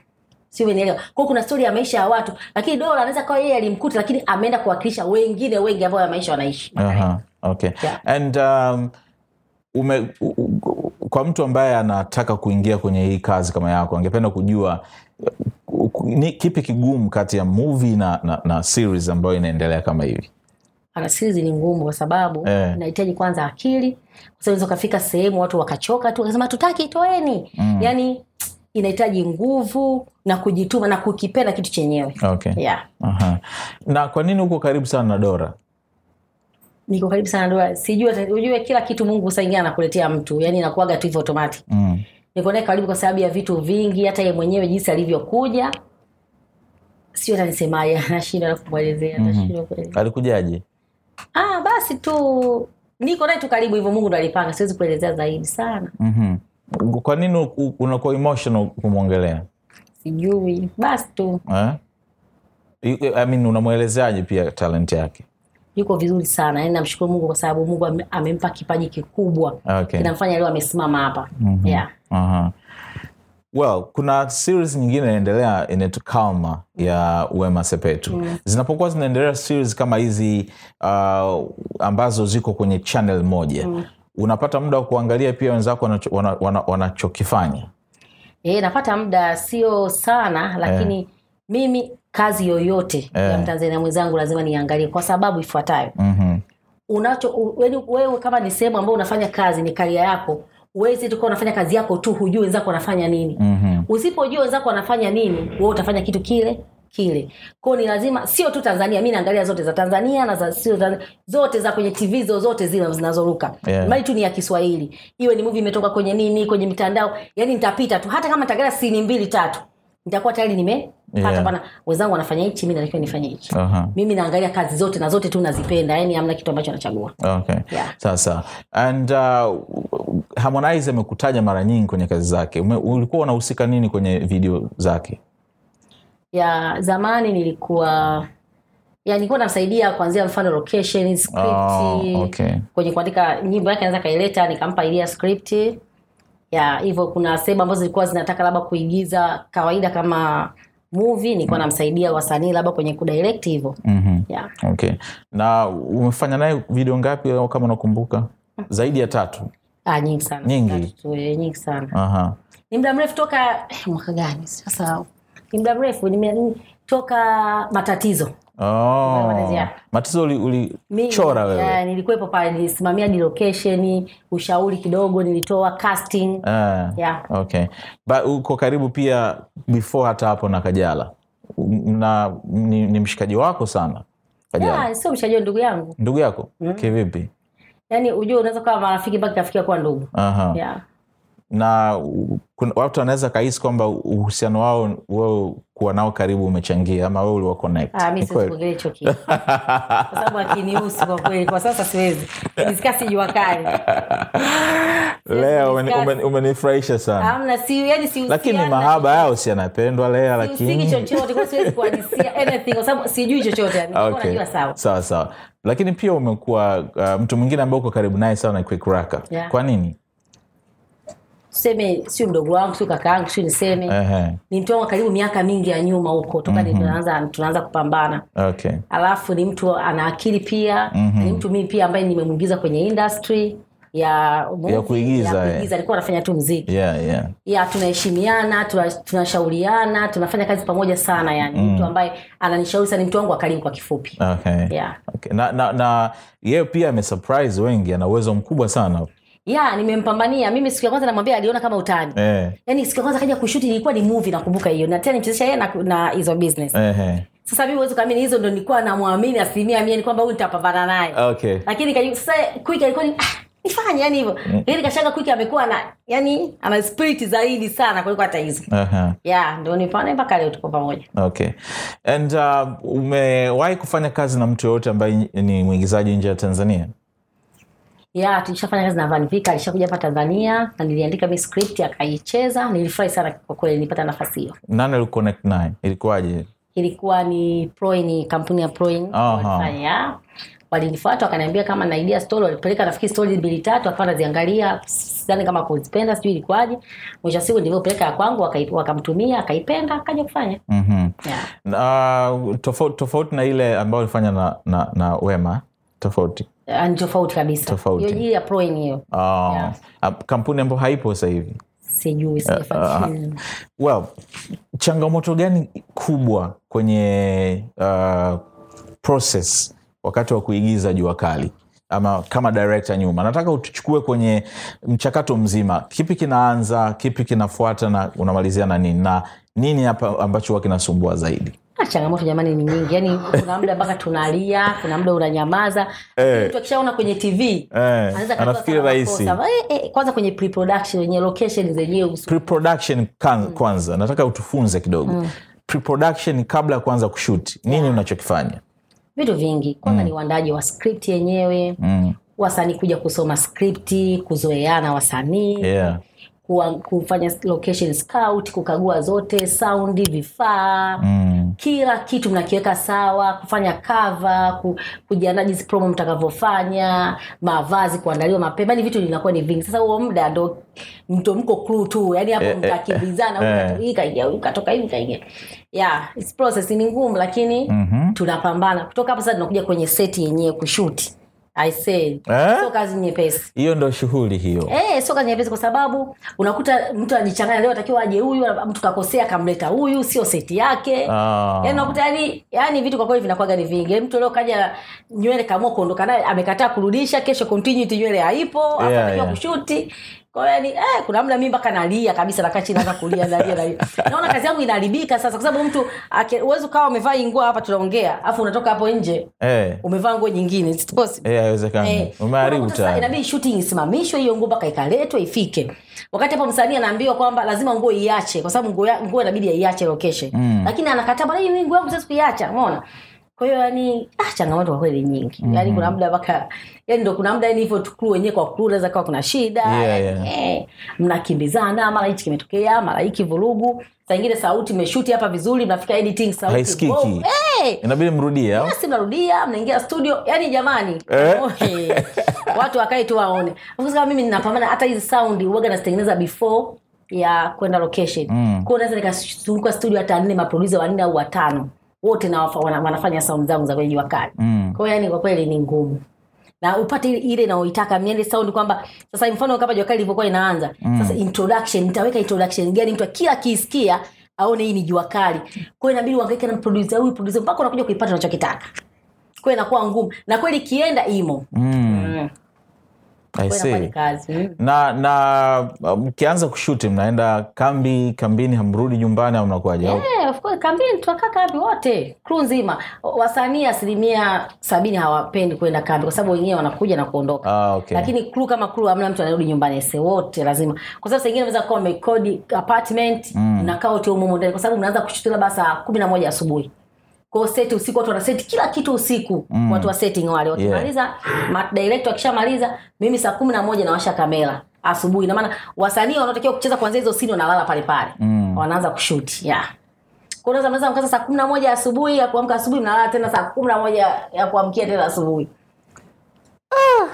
si umenielewa kwao kuna stori ya maisha ya watu lakini dola anaweza kawa yeye alimkuta lakini ameenda kuwakilisha wengine wengi ambao ya maisha wanaishi Aha, okay. Yeah. and um, ume, u, u, kwa mtu ambaye anataka kuingia kwenye hii kazi kama yako angependa kujua uh, ni kipi kigumu kati ya movie na, na, na series ambayo inaendelea kama hivi ana series ni ngumu kwa sababu Eh. inahitaji kwanza akili kwa sababu ukafika sehemu watu wakachoka tu wakasema tutaki toeni mm. yani inahitaji nguvu na kujituma na kukipenda kitu chenyewe okay. yeah. Aha. na kwa nini huko karibu sana na dora niko karibu sana ndoa sijui ujue kila kitu mungu saa ingine anakuletea mtu. Yani inakuaga tu hivyo automatic. Mm. niko naye karibu kwa sababu ya vitu vingi hata ye mwenyewe jinsi alivyokuja. Sio hata nisemaje nashindwa na kumwelezea nashindwa kuelezea. alikujaje? Ah basi tu niko naye tu karibu hivyo mungu ndo alipanga siwezi kuelezea zaidi sana. Mm-hmm. kwa nini unakuwa emotional kumwongelea? Sijui basi tu. Eh? I mean, unamwelezeaje pia talent yake yuko vizuri sana yani namshukuru mungu kwa sababu mungu amempa kipaji kikubwa okay. kinamfanya leo amesimama hapa mm-hmm. yeah. Aha. well kuna series nyingine inaendelea inaitwa kalma ya wema sepetu mm. zinapokuwa zinaendelea series kama hizi uh, ambazo ziko kwenye channel moja mm. unapata muda wa kuangalia pia wenzako wanachokifanya wana- wana- wanachokifanya E, napata muda sio sana lakini mimi kazi yoyote ya mtanzania mwenzangu lazima niangalie kwa sababu ifuatayo. Mm-hmm. unacho wewe kama ni sehemu ambayo unafanya kazi ni karia yako uwezi tukuwa unafanya kazi yako tu hujui wenzako wanafanya nini. Mm-hmm. usipojua wenzako wanafanya nini wewe utafanya kitu kile kile. Kwao ni lazima sio tu tanzania mi naangalia zote za tanzania na za sio za, zote za kwenye tv zozote zile zinazoruka. Yeah. mali tu ni ya kiswahili. Iwe ni muvi imetoka kwenye nini kwenye mitandao yani nitapita tu. Hata kama nitaangalia sini mbili tatu nitakuwa tayari Yeah. bana wenzangu wanafanya hichi mi natakiwa nifanye hichi Aha. mimi naangalia kazi zote na zote tu nazipenda yani amna kitu ambacho nachagua okay. Yeah. sasa and uh, harmonize amekutaja mara nyingi kwenye kazi zake Ume, ulikuwa unahusika nini kwenye video zake ya zamani nilikuwa ya nilikuwa namsaidia kuanzia mfano location script Oh, okay. kwenye kuandika nyimbo yake naweza kaileta nikampa ilia script ya hivyo kuna sehemu ambazo zilikuwa zinataka labda kuigiza kawaida kama movie nilikuwa namsaidia wasanii labda kwenye kudirect hivyo mm-hmm. yeah. okay. Na umefanya naye video ngapi au kama unakumbuka? Zaidi ya tatu. Ah, nyingi sana. Nyingi? Tatu tu, eh, nyingi sana. Aha. ni muda mrefu toka eh, mwaka gani? Sasa ni muda mrefu toka matatizo Oh. Matizo Mimi, ulichora wewe eh, nilikuwepo pale nilisimamia location ushauri kidogo nilitoa casting Ah, Yeah. okay. But uko karibu pia before hata hapo na Kajala na ni, ni mshikaji wako sana Kajala yeah, sio mshikaji, ndugu yangu ndugu yako kivipi? yaani unajua unaweza kuwa marafiki mpaka kafikia kuwa ndugu Aha. yeah. Na watu wanaweza kahisi kwamba uhusiano wao wewe kuwa nao karibu umechangia ama wewe uliwa connect. Ah, mi Ni siwezi kweli? hicho kitu. Kwa sababu akinihusu kwa kweli kwa sasa siwezi. Diskasi jua kali Lea umenifurahisha sana. Amna si yani si lakini mahaba yao si yanapendwa Lea lakini chochote kwa siwezi kuhadisia anything kwa sababu sijui chochote. Okay. sawa. Sawa sawa. Lakini pia umekuwa uh, mtu mwingine ambaye uko karibu naye sana Quick Raka. Yeah. kwa nini tuseme sio mdogo wangu sio kaka yangu sio niseme. Ni mtu wangu karibu miaka mingi ya nyuma huko toka mm tunaanza tunaanza kupambana. Okay. Alafu ni mtu ana akili pia mm-hmm. ni mtu mimi pia ambaye nimemwingiza kwenye industry ya movie, Ya kuigiza, eh. alikuwa anafanya tu mziki yeah yeah. Ya tunaheshimiana tuna- tunafanya kazi pamoja sana yani. Mtu ambaye ananishauri sana ni mtu wangu wa karibu kwa kifupi. Okay. yeah. Okay. na, na, na yeye pia amesurprise wengi ana uwezo mkubwa sana ya nimempambania. Mimi siku ya kwanza namwambia aliona kama utani. Eh. yani siku ya kwanza kaja kushuti ilikuwa ni movie nakumbuka hiyo. Na tena nimchezesha yeye na- na hizo business. Eh sasa mimi huwezi kuamini hizo ndo nilikuwa namwamini asilimia mia ni kwamba huyu nitapambana naye. Okay. Lakini sasa quick alikuwa ni ah, nifanye yani hivyo. Lakini kashanga quick amekuwa na yani ana spirit zaidi sana kuliko hata hizo. Aha. ya ndo nipane mpaka leo tuko pamoja. Okay. And uh, umewahi kufanya kazi na mtu yoyote ambaye ni mwigizaji nje ya tanzania ya tulishafanya kazi na Vanvika, alishakuja hapa Tanzania na niliandika mi script akaicheza nilifurahi sana kwa kweli nilipata nafasi hiyo. Nani aliconnect naye? Ilikuwaje? Ilikuwa ni Proin ni kampuni ya Proin. Walifanya. Walinifuata wakaniambia kama na idea story walipeleka nafikiri story mbili tatu akawa naziangalia sidhani kama kuzipenda sijui ilikuwaje. Mwisho wa siku nilivyopeleka ya kwangu wakamtumia akaipenda akaja kufanya. Mm-hmm. yeah. na tofauti tofauti na ile ambayo ulifanya na, na, na wema tofauti ni tofauti kabisa. Tofauti. hiyo jili ya Proin hiyo oh. Yeah. kampuni ambayo haipo sasa hivi. Sijui sijafuatilia well changamoto gani kubwa kwenye uh, process wakati wa kuigiza jua kali? Ama kama director nyuma nataka utuchukue kwenye mchakato mzima. Kipi kinaanza kipi kinafuata na unamalizia na nini? Na nini hapa ambacho huwa kinasumbua zaidi? Ah, changamoto jamani ni nyingi. Yani kuna muda mpaka tunalia kuna muda unanyamaza. Eh. mtu akishaona kwenye tv hey. anafikiri rahisi. Eh, eh, kwanza kwenye pre-production wenye location zenyewe pre-production kan, kwanza nataka utufunze kidogo. Pre-production kabla ya kuanza kushuti nini unachokifanya? Vitu vingi. Kwanza ni uandaji wa script yenyewe. Mm. wasanii kuja kusoma skripti kuzoeana wasanii. Yeah. Kuwa- kufanya location scout kukagua zote saundi vifaa mm. kila kitu mnakiweka sawa kufanya cover ku, kujiandaa jinsi promo mtakavyofanya mavazi kuandaliwa mapema yani vitu vinakuwa ni vingi sasa huo muda ndo mto mko crew tu yani hapo Eh, eh, mtakimbizana eh. hii kaingia huyu hivi kaingia yeah it's process ni ngumu lakini Mhm. tunapambana kutoka hapo sasa tunakuja kwenye seti yenyewe kushuti i say Eh? sio kazi nyepesi hiyo ndo shughuli hiyo Eh, sio kazi nyepesi kwa sababu unakuta mtu anajichanganya leo atakiwa aje huyu mtu kakosea akamleta huyu sio seti yake Ah. yani unakuta yani, yani vitu kwa kweli vinakuwaga ni vingi Yaani mtu leo kaja nywele kaamua kuondoka naye amekataa kurudisha kesho continuity nywele haipo Yeah, yeah. kushuti kwa hiyo yani eh, kuna mda mimi mpaka nalia kabisa nakaa chini naanza kulia nalia nalia. Naona kazi yangu inaharibika sasa kwa sababu mtu uwezi ukawa umevaa hii nguo hapa tunaongea afu unatoka hapo nje Eh, umevaa nguo nyingine eh, haiwezekani. Eh, umeharibu tayari. inabidi shooting isimamishwe hiyo nguo mpaka ikaletwe ifike. Wakati hapo msanii anaambiwa kwamba lazima nguo iache kwa sababu nguo nguo inabidi aiache location. Mm. lakini anakataa bwana hii nguo yangu siwezi kuiacha. Umeona kwa hiyo yani ah, changamoto kwa kweli nyingi. Mm-hmm. yani kuna muda mpaka yani ndo kuna muda yani hivyo tu wenyewe kwa crew naweza kawa kuna shida. Yeah, yani, yeah. eh, mnakimbizana mara hichi kimetokea mara hiki vurugu saingine sauti meshuti hapa vizuri mnafika editing sauti hey! inabidi mrudie yes, mnarudia mnaingia studio. Yani jamani. Eh? eh, watu wakae tu waone. Kama mimi ninapambana hata hizi saundi uwaga nazitengeneza before ya kwenda location. Mm. kwao naweza nikazunguka studio hata nne maprodusa wanne au watano wote na wana, wanafanya sound zangu za kwenye jua kali Mm. kwa yani kwa kweli ni ngumu. Na upate ile- ile naoitaka miende sound kwamba sasa mfano kama jua kali ilivyokuwa inaanza sasa introduction nitaweka introduction gani? Mtu kila akiisikia aone hii ni jua kali. Kwa inabidi uangaike na producer huyu producer mpaka unakuja kuipata unachokitaka. Kwao inakuwa ngumu. Na kweli kienda imo. Mm. mm. Kazi. Mm. na na mkianza kushuti mnaenda kambi kambini hamrudi nyumbani au mnakuaje Yeah, of course. Kambini tunakaa kambi wote. Kru nzima. Wasanii asilimia sabini hawapendi kwenda kambi kwa sababu wenyewe wanakuja na kuondoka. Ah, okay. lakini kru kama kru hamna mtu anarudi nyumbani se wote lazima. Kwa sababu sengine naweza kuwa mmekodi apartment mm. nakaa wote umumo ndani. Kwa sababu mnaanza kushuti labda saa kumi na moja asubuhi kwao seti usiku watu wanaseti kila kitu usiku mm. watu wa setting wale wakimaliza yeah. director wakishamaliza mimi saa kumi na moja nawasha kamera asubuhi namaana wasanii wanaotakiwa kucheza kwanzia hizo sini wanalala pale pale mm. wanaanza kushuti yeah kunaweza mnaweza mkaza saa kumi na moja asubuhi ya kuamka asubuhi mnalala tena saa kumi na moja ya kuamkia tena asubuhi ah.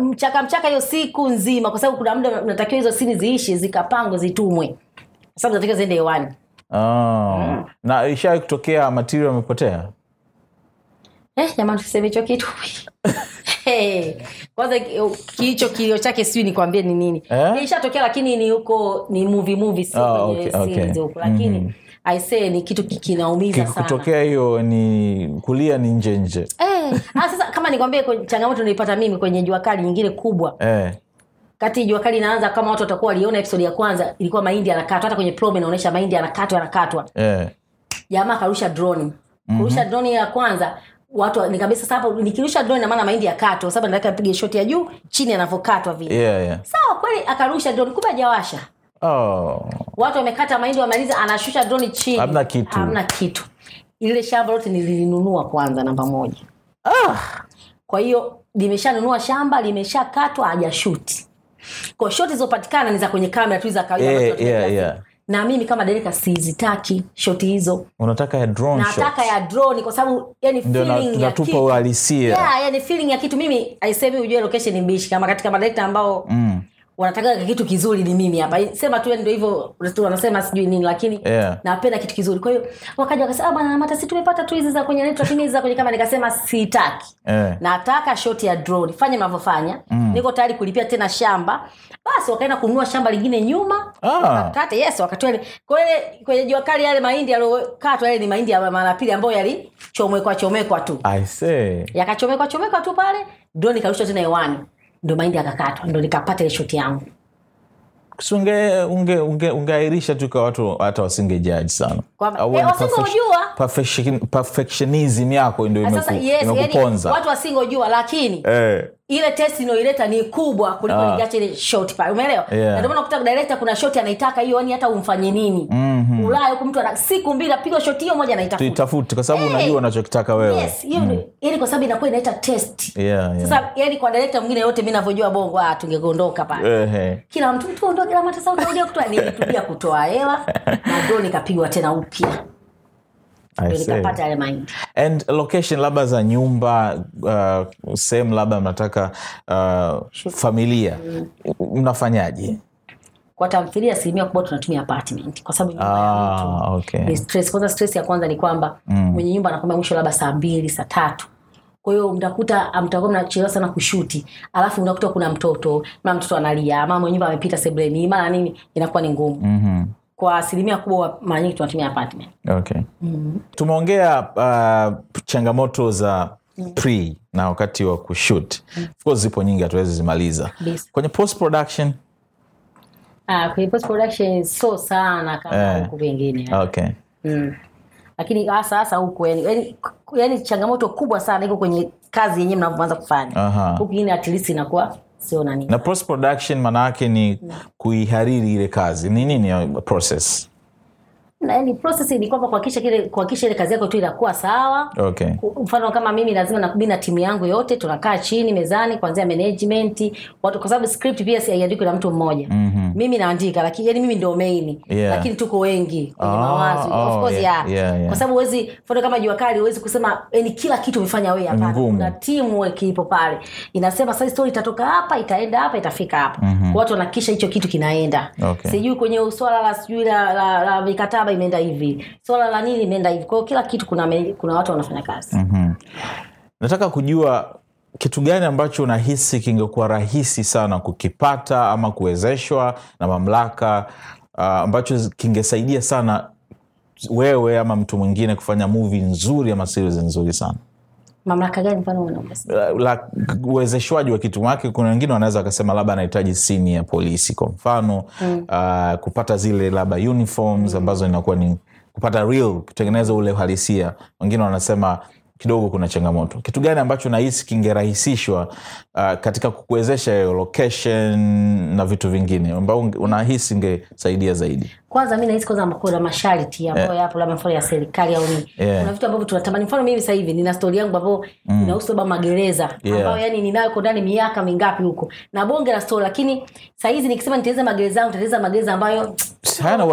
mchaka mchaka hiyo siku nzima kwa sababu kuna muda mnatakiwa hizo sini ziishi zikapangwe zitumwe sababu zinatakiwa ziende hewani ah. na ishawai kutokea material amepotea eh, jamani tuseme hicho kitu. Hey, kwanza kihicho kilio chake sijui nikwambie ni nini. Eh? ishatokea lakini ni huko ni movie movie si oh, okay, okay. huko. Lakini mm-hmm. Aisee ni kitu ki- kinaumiza sana. kutokea hiyo ni kulia ni nje nje. Eh, ah, sasa kama nikwambie changamoto nilipata mimi kwenye jua kali nyingine kubwa. Eh. Kati jua kali inaanza kama watu watakuwa waliona episode ya kwanza ilikuwa mahindi yanakatwa. Hata kwenye promo inaonyesha mahindi yanakatwa yanakatwa. Yeah. jamaa akarusha drone. Kurusha drone ya kwanza watu nikabisa sasa hapo nikirusha drone na maana mahindi yakatwa sababu nataka nipige shoti ya juu chini yanavyokatwa vile. Yeah, yeah. sawa kweli akarusha drone kumbe hajawasha. Oh. watu wamekata mahindi wamaliza anashusha drone chini. Hamna kitu. hamna kitu. Ile shamba lote nilinunua kwanza namba moja. Kwa hiyo limeshanunua shamba limeshakatwa hajashuti kwa shoti zilizopatikana ni za kwenye kamera tu za kawaida Yeah, yeah, yeah. na mimi kama dereka sizitaki shoti hizo. Unataka ya drone nataka ya drone kwa sababu yani kitu. uhalisia. Yeah, yani feeling ya kitu. Mimi aisemi ujue location mbishi. Kama katika madirekta ambao mm. Wanataka kitu kizuri ni mimi hapa. Sema tu ndio hivyo wanasema sijui nini lakini Yeah. napenda kitu kizuri. Kwa hiyo wakaja wakasema "Ah, bwana mata si tumepata tu hizi za kwenye neto lakini hizi za kwenye kama nikasema sitaki. Yeah. nataka shoti ya drone. Fanye mnavyofanya mm. niko tayari kulipia tena shamba. Basi wakaenda kununua shamba lingine nyuma. Ah. wakakata yes wakatoa kwenye kwenye jua kali yale mahindi yaliyokatwa yale ni mahindi ya mara pili ambayo yalichomekwa chomekwa tu. I yakachomekwa chomekwa tu pale. Drone ikarushwa tena hewani ndo mahindi akakatwa, ndo nikapata ile shoti yangu Si unge unge unge ungeairisha tu kwa watu hata wasinge jaji sana Kwamba- wasingojua. perfectionism yako ndio yes, watu wasingojua lakini eh. Ile test inayoileta ni kubwa kuliko Ah. ningeacha ile shot pale umeelewa Yeah. Na ndio maana ukuta director kuna shot anaitaka hiyo yani hata umfanye nini Mhm. ulaya huku mtu ana siku mbili apigwa shot hiyo moja anaitafuta tuitafute kwa sababu hey. unajua unachokitaka wewe yes hiyo mm. yani kwa sababu inakuwa inaita test yeah, yeah. sasa yani kwa director mwingine yote mimi ninavyojua bongo ah tungeondoka pale Ehe. kila mtu mtu ondoke kama sasa utarudia kutoa nilitulia kutoa hela na ndio nikapigwa tena upya. Nikapata yale mahindi and location labda za nyumba uh, sehemu labda mnataka uh, familia. Mnafanyaje? Kwa tamthilia asilimia kubwa tunatumia apartment kwa sababu nyumba ah, okay. ni stress. Kwanza stress ya kwanza ni kwamba mm. mwenye nyumba anakwambia mwisho labda saa mbili saa tatu. Kwa hiyo mtakuta mtakuwa mnachelewa sana kushuti alafu unakuta kuna mtoto mara mtoto analia mama mwenye nyumba amepita sebleni mara nini inakuwa ni ngumu. Mhm. Kwa asilimia kubwa mara nyingi tunatumia apartment okay. tumeongea uh, changamoto za pre na wakati wa kushut of course zipo nyingi hatuwezi zimaliza Kabisa. kwenye post production ah, kwenye post production so sana kama Eh. huku vingine okay. mm. lakini hasa hasa huku yani, yani, changamoto kubwa sana iko kwenye kazi yenyewe mnavyoanza kufanya huku ingine at least inakuwa sio nani. Na post production maana yake ni kuihariri ile kazi. Ni nini process? na yani process ni kwamba kuhakikisha kile kuhakikisha ile kazi yako tu inakuwa sawa okay. mfano kama mimi lazima nakubi na timu yangu yote tunakaa chini mezani kuanzia management watu kwa sababu script pia si na mtu mmoja Mhm. mimi naandika lakini yani mimi ndio main Yeah. lakini tuko wengi kwenye oh, mawazo oh, of course yeah, yeah. yeah, yeah. kwa sababu huwezi mfano kama jua kali huwezi kusema yani kila kitu umefanya wewe hapana kuna timu ipo pale inasema sasa story itatoka hapa itaenda hapa itafika hapa mm-hmm. watu wanahakikisha hicho kitu kinaenda Okay. sijui kwenye swala la sijui la, la, la mikataba imeenda hivi. Swala la nini imeenda hivi? Kwao kila kitu kuna kuna watu wanafanya kazi. Mhm. nataka kujua kitu gani ambacho unahisi kingekuwa rahisi sana kukipata ama kuwezeshwa na mamlaka uh, ambacho kingesaidia sana wewe ama mtu mwingine kufanya muvi nzuri ama series nzuri sana mamlaka gani mfano La- uwezeshwaji wa kitu wake kuna wengine wanaweza wakasema labda anahitaji sini ya polisi kwa mfano mm. uh, kupata zile labda uniforms ambazo inakuwa ni kupata real kutengeneza ule uhalisia. Wengine wanasema kidogo kuna changamoto. Kitu gani ambacho nahisi kingerahisishwa uh, katika kukuwezesha location na vitu vingine ambao unahisi ingesaidia zaidi kwanza mi nahisi kwanza kuna masharti ambayo yapo labda mfano ya serikali au nini Yeah. kuna vitu ambavyo tunatamani mfano mimi sasa hivi nina stori yangu ambayo inahusu labda magereza Yeah. ambayo yani ninayo ndani miaka mingapi huko na bonge la stori lakini sahizi nikisema nitaeleza magereza yangu nitaeleza magereza ambayo hayana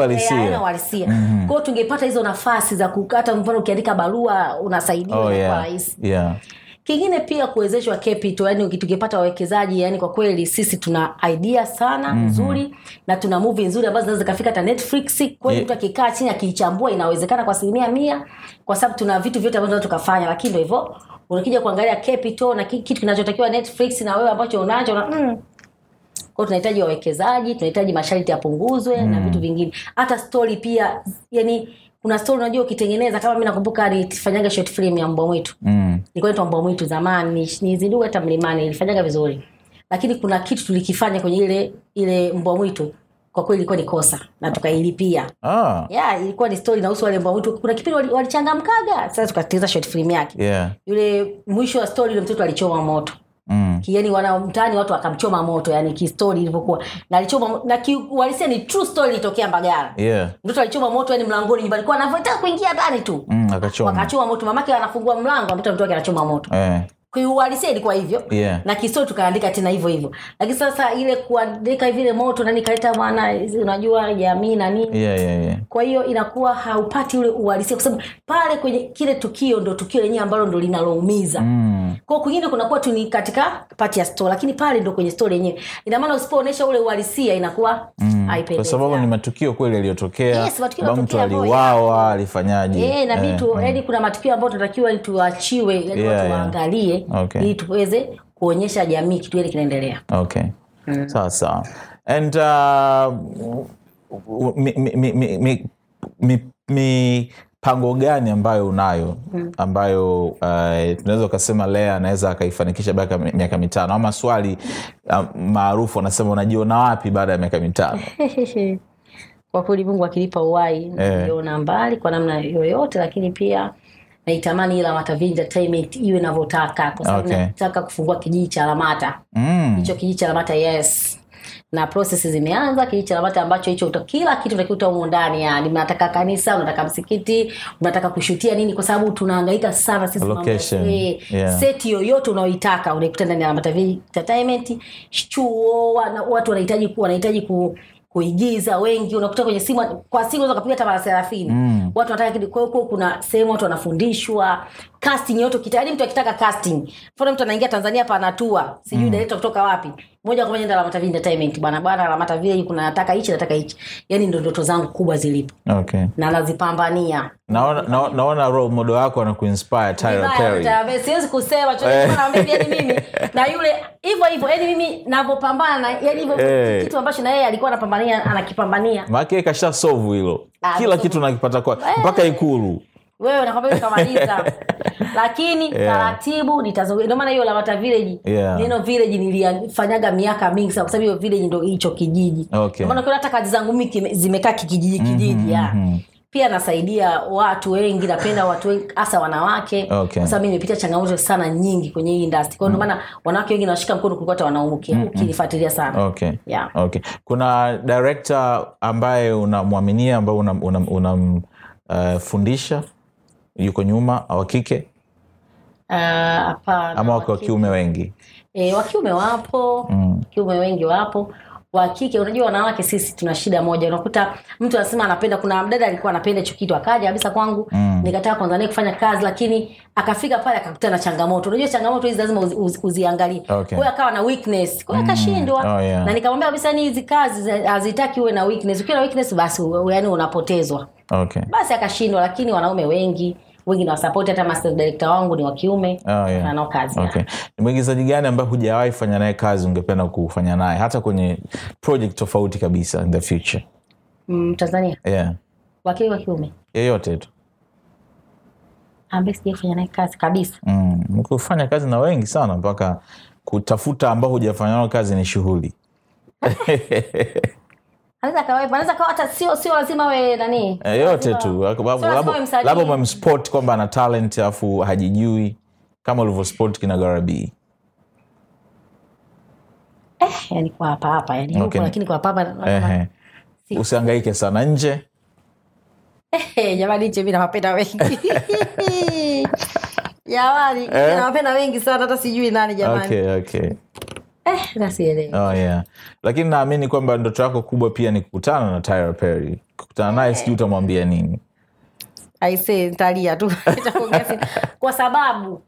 Eh, uhalisia. mm. kwao tungepata hizo nafasi za kukata mfano ukiandika barua unasaidiwa oh, yeah. kwa rahisi Yeah. Kingine pia kuwezeshwa capital yani tukipata wawekezaji yani kwa kweli sisi tuna idea sana nzuri na tuna movie nzuri ambazo zinaweza zikafika hata netflix. Kweli Yeah. akikaa chini akiichambua inawezekana kwa asilimia mia kwa sababu tuna vitu vyote ambavyo tukafanya lakini ndo hivyo unakija kuangalia capital na kitu kinachotakiwa netflix na wewe ambacho unacho na mm, kwao tunahitaji wawekezaji tunahitaji masharti yapunguzwe na vitu vingine. Hata story pia yani kuna story unajua ukitengeneza kama mi nakumbuka alifanyaga short film ya mbwa mwitu. Mm. ilikuwa naitwa mbwa mwitu zamani nizinduka hata mlimani ilifanyaga vizuri. Lakini kuna kitu tulikifanya kwenye ile ile mbwa mwitu kwa kweli ilikuwa ni kosa na tukailipia. Ah, yeah, ilikuwa ni story inahusu wale mbwa mwitu. Kuna kipindi wali- sasa tukatengeneza short film yake. Yeah. yule mwisho wa story yule mtoto alichoma moto Mm. yani wanamtaani watu wakamchoma moto yani kistori ilivyokuwa nalichoma alichoma na kiuhalisia ni true story ilitokea mbagala Yeah. mtoto alichoma moto yani mlangoni nyumbani kwa anavyotaka kuingia ndani tu Mm, akachoma wakachoma moto mamake anafungua mlango ambato mtoto wake anachoma moto eh. Kiuhalisia ilikuwa hivyo. Yeah. na kistori tukaandika tena hivyo hivyo. Lakini sasa ile kuandika vile moto nani kaleta bwana unajua jamii na nini. Yeah, yeah, yeah. kwa hiyo inakuwa haupati ule uhalisia kwa sababu pale kwenye kile tukio ndo tukio lenyewe ambalo ndo linaloumiza. Mm. kwao kwingine kunakuwa tu ni katika pati ya store lakini pale ndo kwenye store yenyewe inamaana usipoonyesha ule uhalisia inakuwa kwa sababu ni matukio kweli yaliyotokea. Yes, mtu aliwawa alifanyaje? Yeah, na Eh, yeah. yani kuna matukio ambayo tunatakiwa tuachiwe yani Yeah, tuwaangalie yeah. Okay. ili tuweze kuonyesha jamii kitu ile kinaendelea. Okay. Sawa sawa. And uh, mi- mi- mi- mi- mi- mi- mipango gani ambayo unayo? Ambayo uh, tunaweza ukasema lea anaweza akaifanikisha baada ya miaka mitano? Ama swali uh, maarufu anasema unajiona wapi baada ya miaka mitano? Kwa kweli mungu akilipa uhai eh. mbali kwa namna yoyote lakini pia naitamani Lamata Entertainment iwe navyotaka kwa sababu Okay. nataka kufungua kijiji cha Lamata mm. kijiji cha Lamata yes na process zimeanza kijiji cha Lamata ambacho hicho kila kitu utakuta humo ndani yani unataka kanisa unataka msikiti unataka kushutia nini kwa sababu tunahangaika sana sisi Location, yeah. seti yoyote unaoitaka unaikuta ndani ya Lamata Entertainment chuo watu wanahitaji ku- wanahitaji ku kuigiza wengi unakuta kwenye simu kwa simu unaweza kupiga hata mara thelathini Mm. watu wanataka kwa hiyo kuna sehemu watu wanafundishwa casting yote ukitaka mtu akitaka casting. Mfano mtu anaingia Tanzania panatua sijui director kutoka wapi. Moja kwa moja nenda Lamata Village Entertainment bwana. Bwana Lamata Village kuna nataka hichi nataka hichi. Yani ndio ndoto zangu kubwa zilipo. Okay. Na nazipambania. Naona, naona, naona role model wako anakuinspire Tyler Perry. siwezi kusema chochote naambia yani mimi. Na yule hivyo hivyo yani mimi navyopambana yani hivyo hey. kitu ambacho na yeye alikuwa anapambania anakipambania. Maake kasha solve hilo. Ah, kila kitu nakipata kwa mpaka ikulu wewe nakwambia ukamaliza lakini taratibu nitazungumza ndio maana hiyo Lamata Village Yeah. neno village nilifanyaga miaka mingi sana kwa sababu hiyo village ndio hicho kijiji Okay. Maana hata kazi zangu kime- zimekaa kijiji kijiji ya pia nasaidia watu wengi napenda watu wengi hasa wanawake Okay. kwa sababu nimepitia changamoto sana nyingi kwenye hii industry kwao hiyo mm. wanawake wengi nawashika mkono kuliko hata wanaume uki- ukinifuatilia sana okay. Yeah. okay kuna director ambaye unamwaminia ambaye unamfundisha una, una, uh, fundisha yuko nyuma wa kike? Ah, hapana ama wake wa kiume wengi? E, wa kiume wapo mm. kiume wengi wapo wa kike unajua wanawake sisi tuna shida moja unakuta mtu anasema anapenda kuna mdada alikuwa anapenda hicho kitu akaja kabisa kwangu mm. nikataka kwanza naye kufanya kazi lakini akafika pale akakutana na changamoto unajua changamoto hizi lazima uzi, uzi, uziangalie Okay. kwa akawa na weakness kwa akashindwa akashindwa Oh, yeah. na nikamwambia kabisa ni hizi kazi hazitaki uwe na weakness ukiwa na weakness basi yani unapotezwa okay. basi akashindwa lakini wanaume wengi wengi nawasapoti hata master director wangu ni wa kiume Oh, yeah. Nao kazi okay. ni mwigizaji gani ambaye hujawahi fanya naye kazi ungependa kufanya naye hata kwenye project tofauti kabisa in the future mm, tanzania yeah. wakili wa kiume yeyote tu ambaye sijai naye kazi kabisa mm. kufanya kazi na wengi sana mpaka kutafuta ambao hujafanya nao kazi ni shughuli anaweza kawa hata sio sio lazima we nani Lazima- tu Labda- umemspot kwamba ana talent alafu hajijui kama ulivyospot kina eh, yani kwa hapa hapa yani Okay. lakini kwa hapa hapa Ehe. Si- usiangaike sana nje Eh, jamani nje mi nawapenda wengi jamani Eh? nawapenda wengi sana hata sijui nani jamani okay, okay. Eh, Oh, yeah. lakini naamini kwamba ndoto yako kubwa pia ni kukutana na Tyra Perry kukutana naye sijui utamwambia nini ntalia tu kwa sababu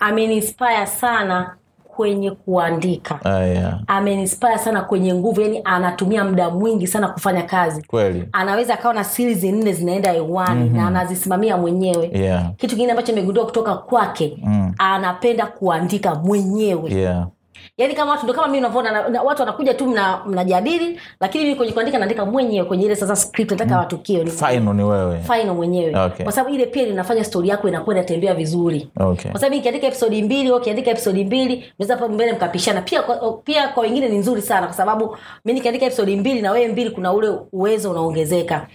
ameniinspire sana kwenye kuandika Ah, yeah. ameniinspire sana kwenye nguvu yani anatumia muda mwingi sana kufanya kazi kweli anaweza akawa na series nne zinaenda hewani mm-hmm. na anazisimamia mwenyewe yeah. kitu kingine ambacho nimegundua kutoka kwake Mm. anapenda kuandika mwenyewe Yeah. Yaani kama watu ndo kama mi unavyoona na- na- watu wanakuja tu mna- mnajadili lakini mi kwenye kuandika naandika mwenyewe kwenye ile sasa script nataka mm. watukio ni final ni wewe final mwenyewe Okay. kwa sababu ile pia linafanya stori yako inakuwa inatembea vizuri okay. kwa sababu nikiandika episodi mbili ukiandika episodi mbili naweza hapo mbele mkapishana pia kwa, pia kwa wengine ni nzuri sana kwa sababu mi nikiandika episodi mbili na wewe mbili kuna ule uwezo unaongezeka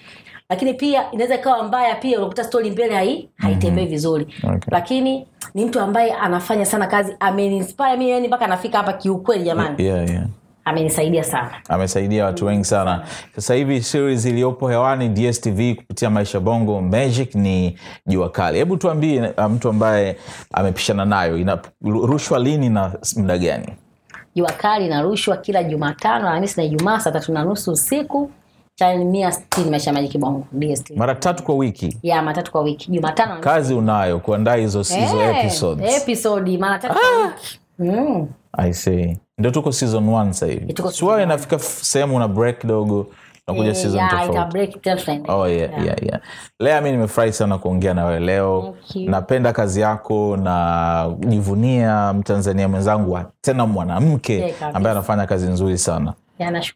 lakini pia inaweza ikawa mbaya pia unakuta stori mbele hai haitembei vizuri. Okay. lakini ni mtu ambaye anafanya sana kazi ameniinspire mi yani mpaka nafika hapa kiukweli jamani. Yeah, yeah. amenisaidia sana. Amesaidia watu wengi sana. Sasa hivi series iliyopo hewani dstv kupitia maisha bongo magic ni jua kali. Hebu tuambie uh, mtu ambaye amepishana nayo inarushwa lini na muda gani? Jua kali inarushwa kila jumatano alhamisi na ijumaa saa tatu na nusu usiku mia sitini maisha maji kibongo dstv mara tatu kwa wiki. Ya matatu kwa wiki. Jumatano kazi unayo kuandaa hizo hizo Eh, episodes. episodi mara tatu kwa wiki. Mm. I see. ndio tuko season one sasa hivi. suao inafika sehemu una break kidogo nakuja Eh, season ita tofauti. break. Oh, yeah, Yeah. yeah, yeah. lea mi nimefurahi sana kuongea na wewe leo. Napenda kazi yako na jivunia mtanzania mwenzangu wa- tena mwanamke Yeah, ambaye anafanya kazi nzuri sana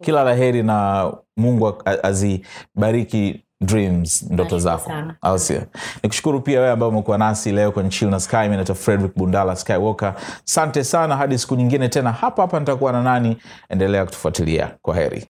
Kila la heri na mungu azibariki dreams ndoto zako. au sio? Nikushukuru pia wewe ambao umekuwa nasi leo kwenye chill na sky. Naitwa frederick bundala skywalker. Sante sana hadi siku nyingine tena. Hapa hapa nitakuwa na nani? Endelea kutufuatilia. Kwa heri